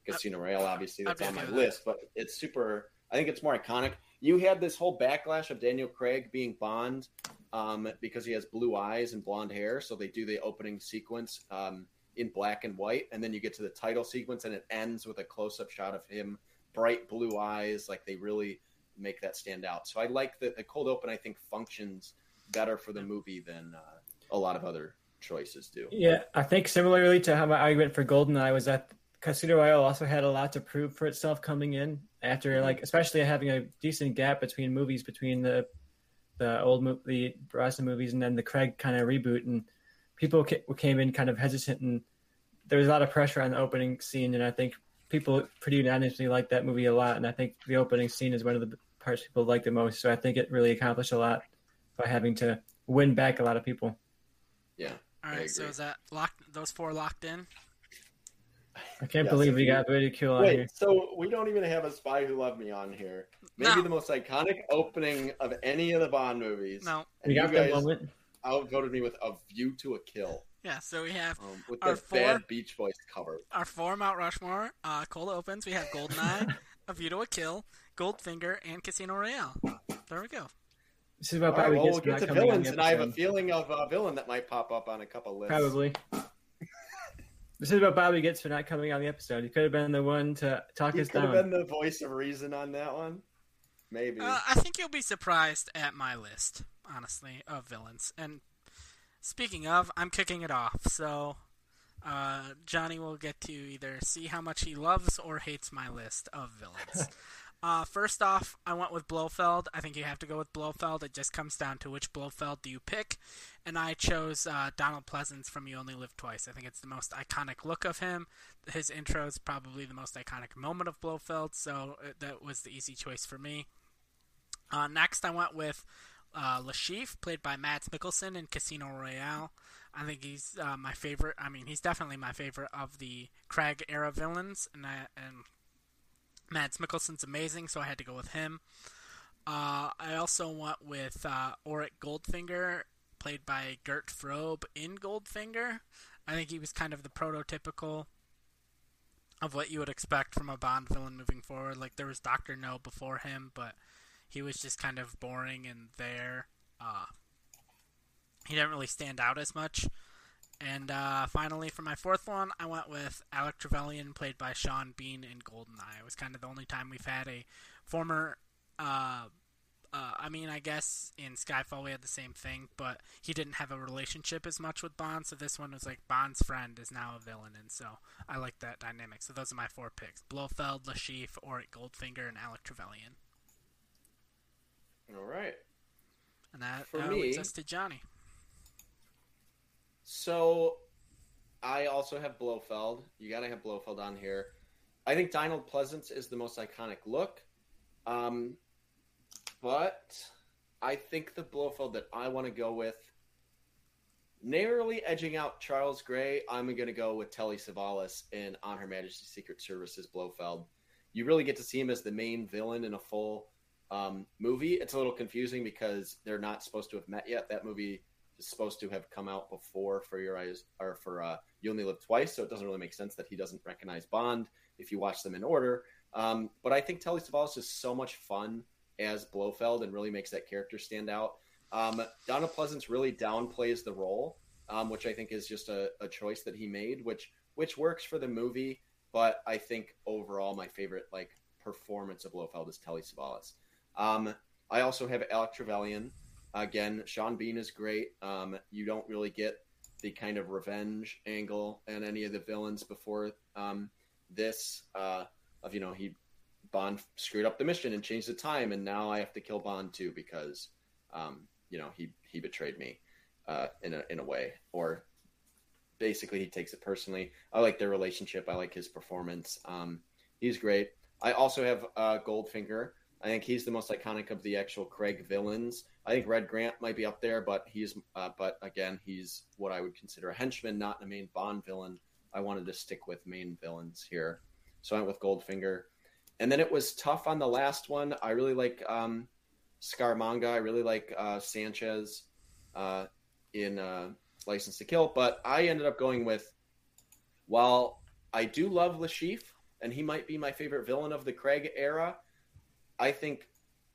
Casino Royale. Obviously, that's on my
that.
list, but it's super. I think it's more iconic. You had this whole backlash of Daniel Craig being Bond um, because he has blue eyes and blonde hair. So they do the opening sequence um, in black and white, and then you get to the title sequence, and it ends with a close-up shot of him, bright blue eyes. Like they really make that stand out. So I like that the cold open. I think functions better for the movie than uh, a lot of other choices do.
Yeah, I think similarly to how my argument for GoldenEye was that Casino Royale also had a lot to prove for itself coming in after, like, especially having a decent gap between movies between the the old mo- the Brosnan movies and then the Craig kind of reboot, and people ca- came in kind of hesitant, and there was a lot of pressure on the opening scene, and I think people pretty unanimously liked that movie a lot, and I think the opening scene is one of the parts people like the most, so I think it really accomplished a lot by having to win back a lot of people.
Yeah.
All right. So is that locked? Those four locked in?
I can't
Yes,
believe we
you-
got ridicule on here.
Wait, so we don't even have a Spy Who Loved Me on here. Maybe
No.
the most iconic opening of any of the Bond movies.
No.
And
We
you
got that moment.
outvoted me with A View to a Kill
Yeah, so we have
um, with
Our
the
four-
bad Beach Boys cover.
our four Mount Rushmore. Uh, cold opens. We have Goldeneye, A View to a Kill, Goldfinger, and Casino Royale. There we go.
This is about
All right,
Bobby
well, we'll get to
coming on
villains, and I have a feeling of a villain that might pop up on a couple lists.
Probably. This is about Bobby gets for not coming on the episode. He could have been the one to talk
He
us
could have been the voice of reason on that one. Maybe.
Uh, I think you'll be surprised at my list, honestly, of villains. And speaking of, I'm kicking it off. So uh, Johnny will get to either see how much he loves or hates my list of villains. uh, first off, I went with Blofeld. I think you have to go with Blofeld. It just comes down to which Blofeld do you pick. And I chose uh, Donald Pleasence from You Only Live Twice. I think it's the most iconic look of him. His intro is probably the most iconic moment of Blofeld, so uh, that was the easy choice for me. Uh, next, I went with uh, Le Chiffre, played by Mads Mikkelsen in Casino Royale. I think he's uh, my favorite. I mean, he's definitely my favorite of the Craig era villains, and I, and Mads Mikkelsen's amazing, so I had to go with him. Uh, I also went with uh, Auric Goldfinger, played by Gert Frobe in Goldfinger. I think he was kind of the prototypical of what you would expect from a Bond villain moving forward. Like there was Doctor No before him, but he was just kind of boring and there. Uh, he didn't really stand out as much. And uh, finally, for my fourth one, I went with Alec Trevelyan, played by Sean Bean in Goldeneye. It was kind of the only time we've had a former. Uh, uh, I mean, I guess in Skyfall we had the same thing, but he didn't have a relationship as much with Bond, so this one was like Bond's friend is now a villain, and so I like that dynamic. So those are my four picks: Blofeld, Le Chiffre, Auric Goldfinger, and Alec Trevelyan.
All right.
And that
For
uh,
me-
leads us to Johnny.
So I also have Blofeld. You got to have Blofeld on here. I think Donald Pleasence is the most iconic look. Um, but I think the Blofeld that I want to go with, narrowly edging out Charles Gray, I'm going to go with Telly Savalas in On Her Majesty's Secret Service's Blofeld. You really get to see him as the main villain in a full um, movie. It's a little confusing because they're not supposed to have met yet. That movie is supposed to have come out before for your eyes or for uh, you only live twice so it doesn't really make sense that he doesn't recognize bond if you watch them in order um, but i think telly savalas is so much fun as blofeld and really makes that character stand out um, donna pleasence really downplays the role um, which I think is just a, a choice that he made, which which works for the movie. But I think overall, my favorite like performance of Blofeld is Telly Savalas. Um, I also have Alec Trevelyan. Again, Sean Bean is great. Um, you don't really get the kind of revenge angle and any of the villains before um, this. Uh, of you know he Bond screwed up the mission and changed the time, and now I have to kill Bond too because um, you know he he betrayed me uh, in a in a way, or basically he takes it personally. I like their relationship. I like his performance. Um, he's great. I also have uh, Goldfinger. I think he's the most iconic of the actual Craig villains. I think Red Grant might be up there, but he's uh, but again he's what I would consider a henchman, not a main Bond villain. I wanted to stick with main villains here, so I went with Goldfinger. And then it was tough on the last one. I really like um, Scaramanga. I really like uh, Sanchez uh, in uh, License to Kill, but I ended up going with. While I do love Chiffre, and he might be my favorite villain of the Craig era, I think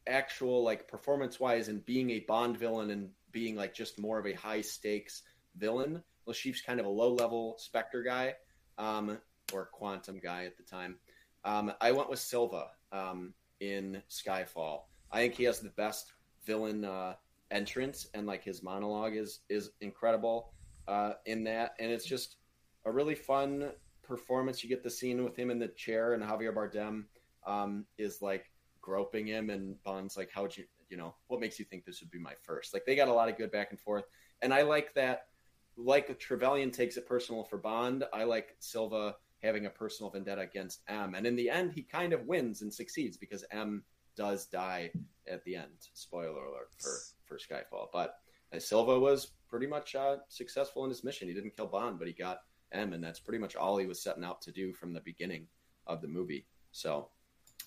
actual like performance wise and being a Bond villain and being like just more of a high stakes villain. Le Chiffre's kind of a low level Spectre guy, um, or Quantum guy at the time. Um, I went with Silva um, in Skyfall. I think he has the best villain uh, entrance, and like his monologue is is incredible uh, in that, and it's just a really fun performance. You get the scene with him in the chair, and Javier Bardem um, is like groping him, and Bond's like, "How'd you, you know, what makes you think this would be my first? Like they got a lot of good back and forth, and I like that. Like Trevelyan takes it personal for Bond. I like Silva having a personal vendetta against M, and in the end, he kind of wins and succeeds because M does die at the end. Spoiler alert for for Skyfall, but uh, Silva was pretty much uh, successful in his mission. He didn't kill Bond, but he got M, and that's pretty much all he was setting out to do from the beginning of the movie. So,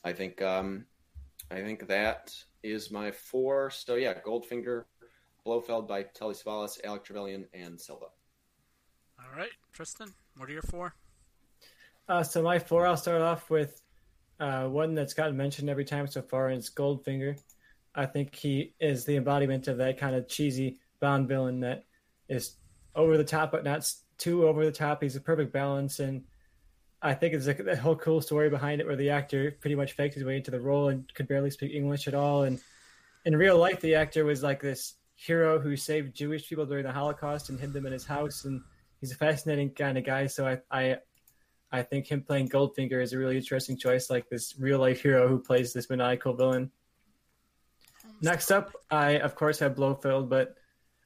I think um, I think that is my four. So yeah, Goldfinger, Blofeld by Telly Savalas, Alec Trevelyan, and Silva.
All right, Tristan, what are your four?
Uh, so my four, I'll start off with uh, one that's gotten mentioned every time so far, and it's Goldfinger. I think he is the embodiment of that kind of cheesy Bond villain that is over the top, but not too over the top. He's a perfect balance, and I think it's a, a whole cool story behind it where the actor pretty much faked his way into the role and could barely speak English at all. And in real life, the actor was like this hero who saved Jewish people during the Holocaust and hid them in his house. And he's a fascinating kind of guy. So I, I, I think him playing Goldfinger is a really interesting choice, like this real life hero who plays this maniacal villain. Next up, I of course have Blofeld, but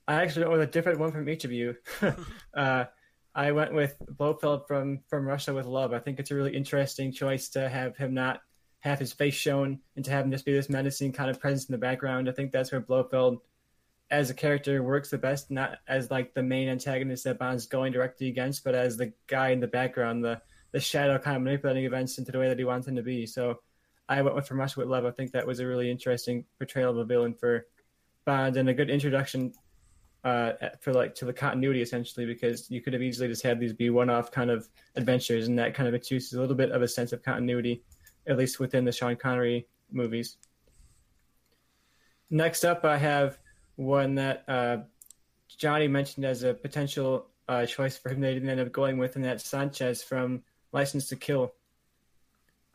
I actually went with a different one from each of you. uh, I went with Blofeld from from Russia with Love. I think it's a really interesting choice to have him not have his face shown and to have him just be this menacing kind of presence in the background. I think that's where Blofeld as a character works the best, not as like the main antagonist that Bond's going directly against, but as the guy in the background, the the shadow kind of manipulating events into the way that he wants them to be. So I went with From Russia with Love. I think that was a really interesting portrayal of a villain for Bond and a good introduction uh, for like to the continuity essentially because you could have easily just had these be one-off kind of adventures and that kind of introduces a little bit of a sense of continuity at least within the Sean Connery movies. Next up, I have one that uh, Johnny mentioned as a potential uh, choice for him. They didn't end up going with, and that's Sanchez from License to Kill.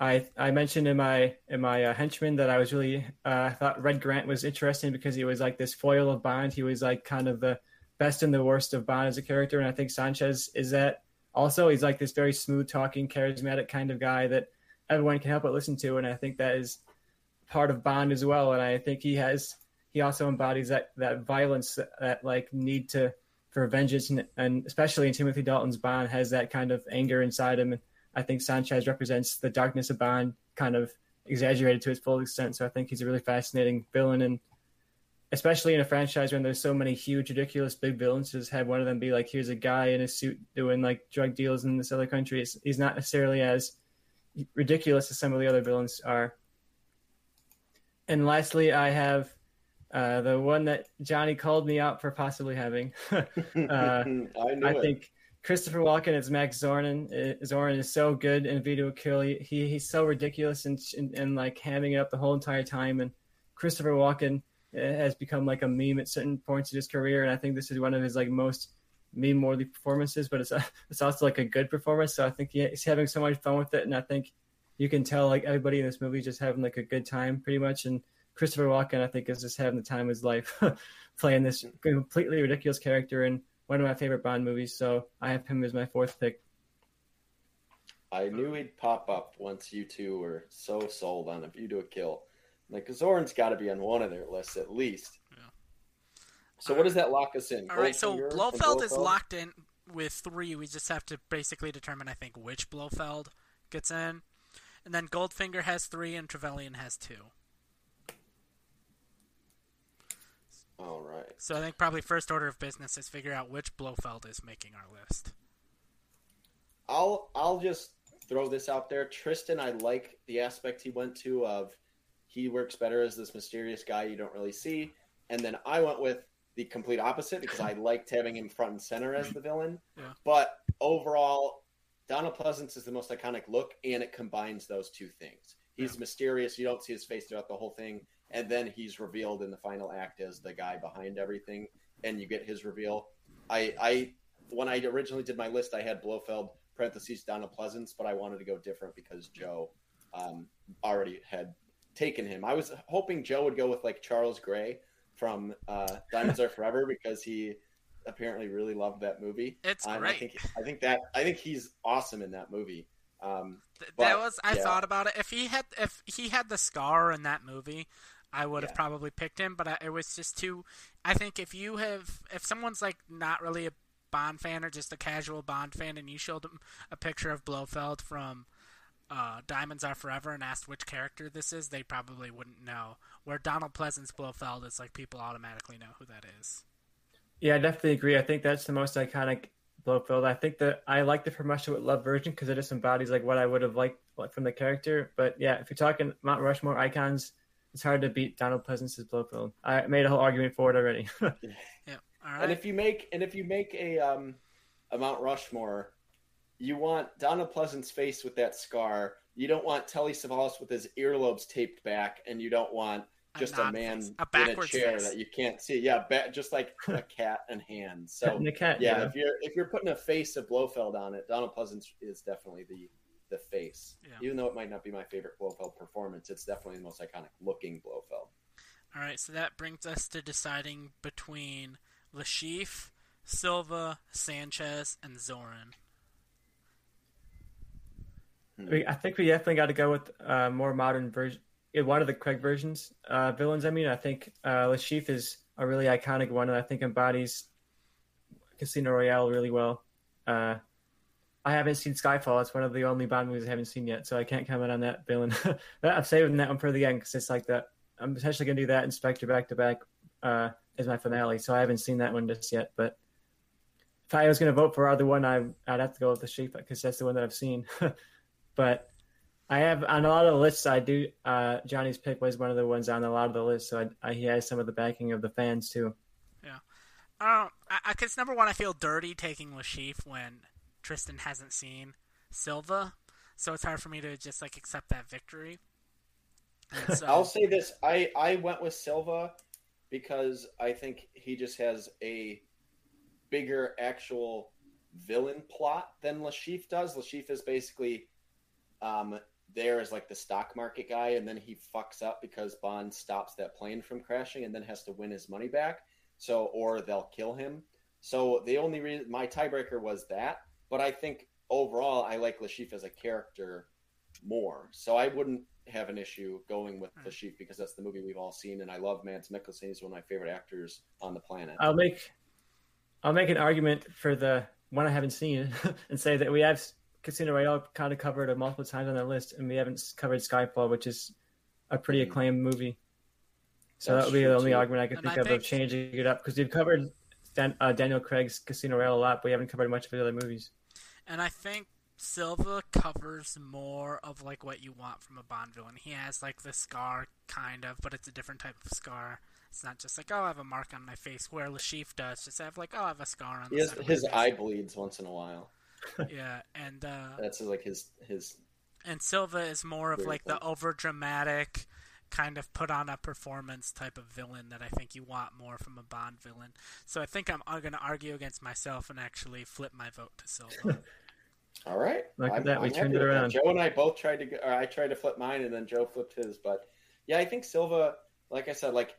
I I mentioned in my in my uh, henchman that I was really uh, thought Red Grant was interesting because he was like this foil of Bond. He was like kind of the best and the worst of Bond as a character, and I think Sanchez is that. Also, he's like this very smooth talking, charismatic kind of guy that everyone can help but listen to, and I think that is part of Bond as well. And I think he has he also embodies that that violence that, that like need to for vengeance, and, and especially in Timothy Dalton's Bond has that kind of anger inside him. And, I think Sanchez represents the darkness of Bond, kind of exaggerated to its full extent. So I think he's a really fascinating villain, and especially in a franchise when there's so many huge, ridiculous, big villains, just have one of them be like, here's a guy in a suit doing like drug deals in this other country. It's, he's not necessarily as ridiculous as some of the other villains are. And lastly, I have uh, the one that Johnny called me out for possibly having. uh, I, I think Christopher Walken as Max Zorin. Uh, Zorin is so good in View to a Kill. He, he's so ridiculous and, and, and like hamming it up the whole entire time. And Christopher Walken uh, has become like a meme at certain points in his career. And I think this is one of his like most meme worthy performances, but it's a, it's also like a good performance. So I think he, he's having so much fun with it, and I think you can tell like everybody in this movie just having like a good time pretty much. And Christopher Walken, I think, is just having the time of his life playing this completely ridiculous character in one of my favorite Bond movies. So I have him as my fourth pick.
I knew he'd pop up once you two were so sold on a view to a kill. Like Zorin's got to be on one of their lists at least.
Yeah.
So what does that lock us in?
All right, so
Goldfinger
Blofeld is locked in with three. We just have to basically determine, I think, which Blofeld gets in. And then Goldfinger has three, and Trevelyan has two.
All right.
So I think probably first order of business is figure out which Blofeld is making our list.
I'll I'll just throw this out there. Tristan, I like the aspect he went to of he works better as this mysterious guy you don't really see. And then I went with the complete opposite because I liked having him front and center as the villain.
Yeah.
But overall, Donald Pleasence is the most iconic look, and it combines those two things. He's
Yeah.
mysterious; you don't see his face throughout the whole thing, and then he's revealed in the final act as the guy behind everything, and you get his reveal. I, I when I originally did my list, I had Blofeld parentheses Donald Pleasence, but I wanted to go different because Joe um, already had taken him. I was hoping Joe would go with like Charles Gray from uh, Diamonds Are Forever because he apparently really loved that movie.
It's
Um, I think I think that I think he's awesome in that movie. Um, But,
that was I
yeah.
thought about it. If he had if he had the scar in that movie, I would have probably picked him. But I, it was just too. I think if you have if someone's like not really a Bond fan or just a casual Bond fan, and you showed them a picture of Blofeld from uh, Diamonds Are Forever and asked which character this is, they probably wouldn't know. Where Donald Pleasence Blofeld is like people automatically know who that is.
Yeah, I definitely agree. I think that's the most iconic Blofeld. I think that I like the From Russia with Love version because it just embodies like what I would have liked from the character. But yeah, if you're talking Mount Rushmore icons, it's hard to beat Donald Pleasence's Blofeld. I made a whole argument for it already.
Yeah. All right.
And if you make and if you make a um, a Mount Rushmore, you want Donald Pleasence's face with that scar. You don't want Telly Savalas with his earlobes taped back, and you don't want just a,
nod
man.
A
in a chair
face.
that you can't see. Yeah, ba- just like a cat and hands. So
and the cat.
yeah, if you're if you're putting a face of Blofeld on it, Donald Pleasence is definitely the the face.
Yeah.
Even though it might not be my favorite Blofeld performance, it's definitely the most iconic looking Blofeld.
All right, so that brings us to deciding between Le Chiffre, Silva, Sanchez, and Zorin.
We, I think we definitely got to go with uh, more modern version. One of the Craig versions uh, villains. I mean, I think uh, Le Chiffre is a really iconic one, and I think embodies Casino Royale really well. Uh, I haven't seen Skyfall. It's one of the only Bond movies I haven't seen yet, so I can't comment on that villain. I'm saving that one for the end because it's like that. I'm potentially going to do that Inspector back to back uh, as my finale, so I haven't seen that one just yet. But if I was going to vote for either one, I, I'd have to go with Le Chiffre because that's the one that I've seen. but I have on a lot of the lists. I do. Uh, Johnny's pick was one of the ones on a lot of the lists, so I, I, he has some of the backing of the fans too.
Oh, I, I, cause number one, I feel dirty taking Le Chiffre when Tristan hasn't seen Silva, so it's hard for me to just like accept that victory. So,
I'll say this: I I went with Silva because I think he just has a bigger actual villain plot than Le Chiffre does. Le Chiffre is basically um, there as like the stock market guy, and then he fucks up because Bond stops that plane from crashing, and then has to win his money back. So, or they'll kill him. So the only reason my tiebreaker was that, but I think overall I like Le Chiffre as a character more. So I wouldn't have an issue going with
Right.
Le Chiffre because that's the movie we've all seen, and I love Mads Mikkelsen. He's one of my favorite actors on the planet.
I'll make I'll make an argument for the one I haven't seen and say that we have Casino Royale kind of covered it multiple times on the list, and we haven't covered Skyfall, which is a pretty
Mhm.
acclaimed movie. So
That's
that would be the only
too.
argument I could
And
think
I
of
think-
of changing it up because we've covered Dan, uh, Daniel Craig's Casino Royale a lot, but we haven't covered much of the other movies.
and I think Silva covers more of like what you want from a Bond villain. He has like the scar, kind of, but it's a different type of scar. It's not just like oh, I have a mark on my face, where Le Chiffre does just have like oh, I have a scar on
He has,
side of my
his
face.
eye bleeds once in a while.
Yeah, and uh,
That's like his his.
and Silva is more of
Very
like the over dramatic, kind of put on a performance type of villain that I think you want more from a Bond villain. So I think I'm, I'm going to argue against myself and actually flip my vote to Silva.
All right.
Look at
I'm-
that, we turned it around.
Joe and I both tried to, go, or I tried to flip mine, and then Joe flipped his. But yeah, I think Silva, like I said, like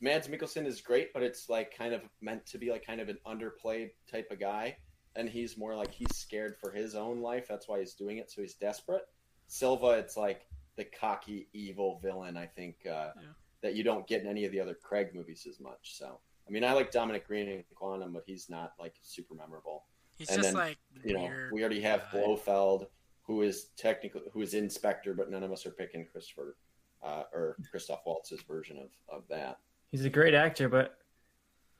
Mads Mikkelsen is great, but it's like kind of meant to be like kind of an underplayed type of guy, and he's more like he's scared for his own life. That's why he's doing it. So he's desperate. Silva, it's like the cocky, evil villain. I think uh,
Yeah.
that you don't get in any of the other Craig movies as much. So I mean, I like Dominic Greene in Quantum, but he's not like super memorable
He's
And
just
then,
like
you know, we already have
guy.
Blofeld, who is technically who is in Spectre, but none of us are picking Christopher uh, or Christoph Waltz's version of, of that.
He's a great actor, but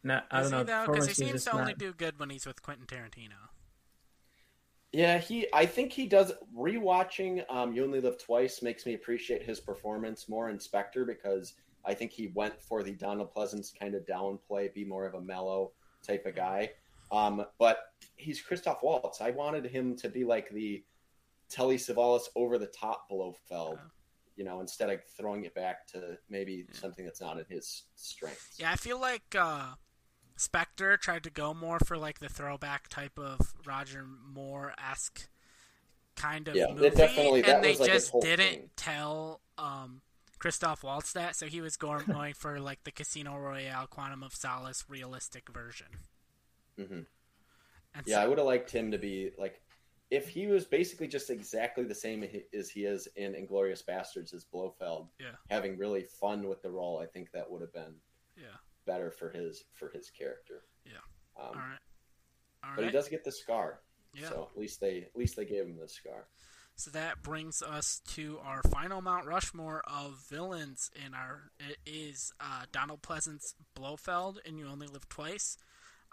not, I
Is
don't
he
know.
Because he
performance
seems
just
to only do good when he's with Quentin Tarantino.
Yeah, he. I think he does. Rewatching um, "You Only Live Twice" makes me appreciate his performance more, in Spectre, because I think he went for the Donald Pleasence kind of downplay, be more of a mellow type of guy. Um, but he's Christoph Waltz. I wanted him to be like the Telly Savalas over the top Blofeld,
Oh.
you know, instead of throwing it back to maybe
Yeah.
something that's not in his strength.
Yeah, I feel like uh, Spectre tried to go more for like the throwback type of Roger Moore esque kind of
Yeah,
movie, and they
like,
just didn't
thing.
tell um, Christoph Waltz that, so he was going, going for like the Casino Royale, Quantum of Solace realistic version.
hmm
And
Yeah,
so-
I would have liked him to be like, if he was basically just exactly the same as he is in Inglourious Basterds as Blofeld,
Yeah.
having really fun with the role, I think that would have been
yeah.
Better for his for his character.
Yeah.
Um,
All right. All
But he does get the scar,
Yeah.
so at least they at least they gave him the scar.
So that brings us to our final Mount Rushmore of villains. In our it is uh, Donald Pleasence Blofeld, and You Only Live Twice.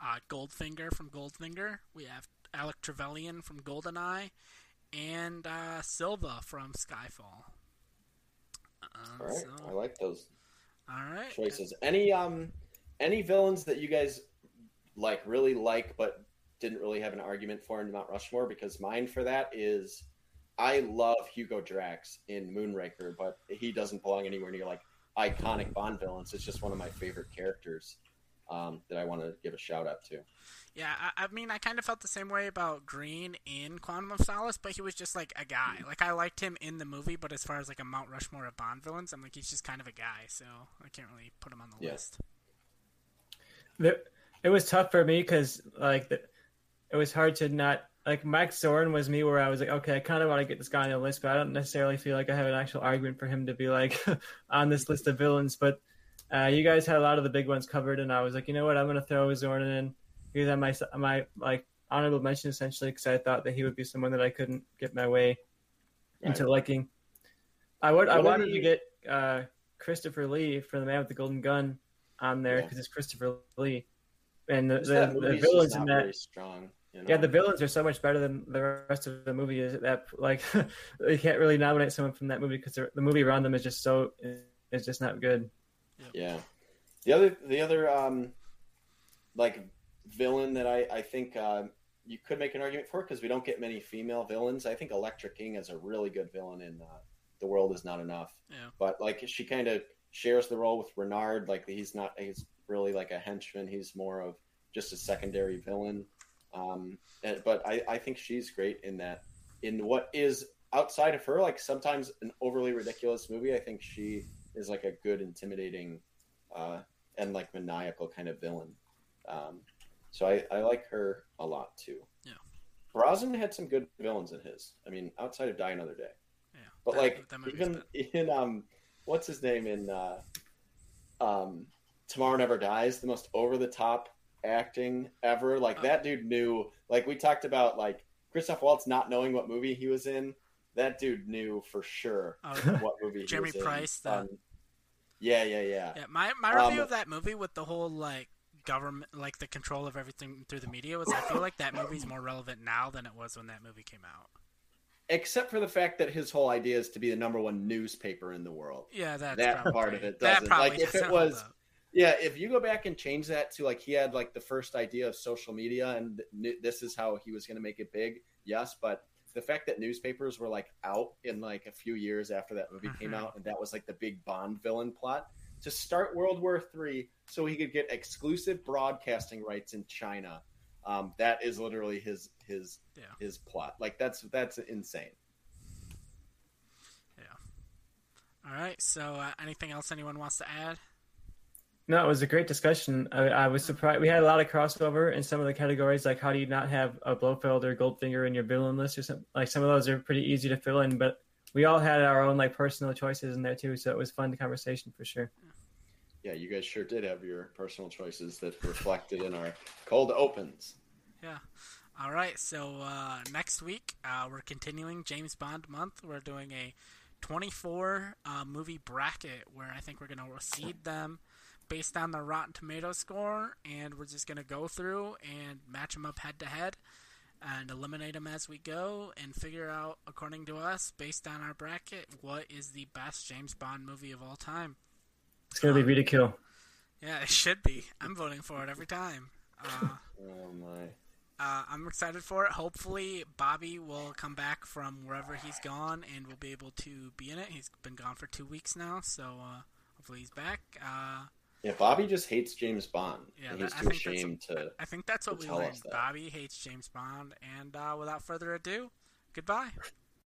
Uh, Goldfinger from Goldfinger. We have Alec Trevelyan from Goldeneye, and uh, Silva from Skyfall. Uh,
All right,
so-
I like those
all right.
choices. Any um any villains that you guys like really like but didn't really have an argument for in Mount Rushmore? Because mine for that is I love Hugo Drax in Moonraker, but he doesn't belong anywhere near like iconic Bond villains. It's just one of my favorite characters um, that I want to give a shout out to.
Yeah, I, I mean, I kind of felt the same way about Greene in Quantum of Solace, but he was just like a guy. Like I liked him in the movie, but as far as like a Mount Rushmore of Bond villains, I'm like he's just kind of a guy, so I can't really put him on the
Yeah.
list.
It was tough for me because like the, it was hard to not like Max Zorin was me where I was like, okay, I kind of want to get this guy on the list, but I don't necessarily feel like I have an actual argument for him to be like on this list of villains. But uh, you guys had a lot of the big ones covered, and I was like, you know what, I'm gonna throw Zorin in. He's on my my like honorable mention essentially because I thought that he would be someone that I couldn't get my way into liking. I would I
What are
wanted to get uh, Christopher Lee for the Man with the Golden Gun on there
Yeah.
because it's Christopher Lee, and the, the, the villains in that.
strong. You know?
Yeah, the villains are so much better than the rest of the movie. Is that like you can't really nominate someone from that movie because the movie around them is just so is just not good.
Yeah. The other the other um like villain that I I think uh, you could make an argument for because we don't get many female villains. I think Elektra King is a really good villain in uh, The World Is Not Enough.
Yeah.
But like she kind of shares the role with Renard. Like he's not he's really like a henchman. He's more of just a secondary villain. Um, and, but I I think she's great in that in what is outside of her like sometimes an overly ridiculous movie. I think she is like a good intimidating uh, and like maniacal kind of villain. Um, so I, I like her a lot too.
Yeah.
Brosnan had some good villains in his. I mean, outside of Die Another Day,
Yeah,
but
that-
like
that
even in um, what's his name in uh, um, Tomorrow Never Dies, the most over the top acting ever. Like
Oh.
that dude knew. Like we talked about, like Christoph Waltz not knowing what movie he was in. That dude knew for sure
Oh,
what movie he
Jeremy
was in.
Price, the-
Um, yeah, yeah, yeah.
yeah, my my review
Um,
of that movie with the whole like government, like the control of everything through the media was. I feel like that movie's more relevant now than it was when that movie came out.
Except for the fact that his whole idea is to be the number one newspaper in the world.
Yeah, that's
That
probably,
part of it doesn't.
probably
Like, if it
doesn't hold
was- Yeah, if you go back and change that to like he had like the first idea of social media and this is how he was going to make it big, yes, but the fact that newspapers were like out in like a few years after that movie came
Mhm.
out, and that was like the big Bond villain plot to start World War Three, so he could get exclusive broadcasting rights in China. Um, that is literally his his
Yeah.
his plot. Like that's that's insane. Yeah.
All right. So, uh, anything else anyone wants to add?
No, it was a great discussion. I, I was surprised. We had a lot of crossover in some of the categories, like how do you not have a Blofeld or Goldfinger in your villain list or something. Like some of those are pretty easy to fill in, but we all had our own like personal choices in there too. So it was fun conversation for sure.
Yeah, you guys sure did have your personal choices that reflected in our cold opens.
Yeah. All right. So uh, next week uh, we're continuing James Bond month. We're doing a 24 uh, movie bracket where I think we're going to seed them based on the Rotten Tomato score, and we're just going to go through and match them up head to head and eliminate them as we go and figure out, according to us, based on our bracket, what is the best James Bond movie of all time.
It's gonna be Rita Kill.
Yeah, it should be. I'm voting for it every time. Uh,
Oh my.
Uh, I'm excited for it. Hopefully, Bobby will come back from wherever he's gone and will be able to be in it. He's been gone for two weeks now, so uh, hopefully he's back. Uh,
Yeah, Bobby just hates James Bond.
Yeah,
and
that-
he's
I
too
think that's-
ashamed to.
I think that's what we
tell
learned.
us.
Bobby hates James Bond, and uh, without further ado, goodbye.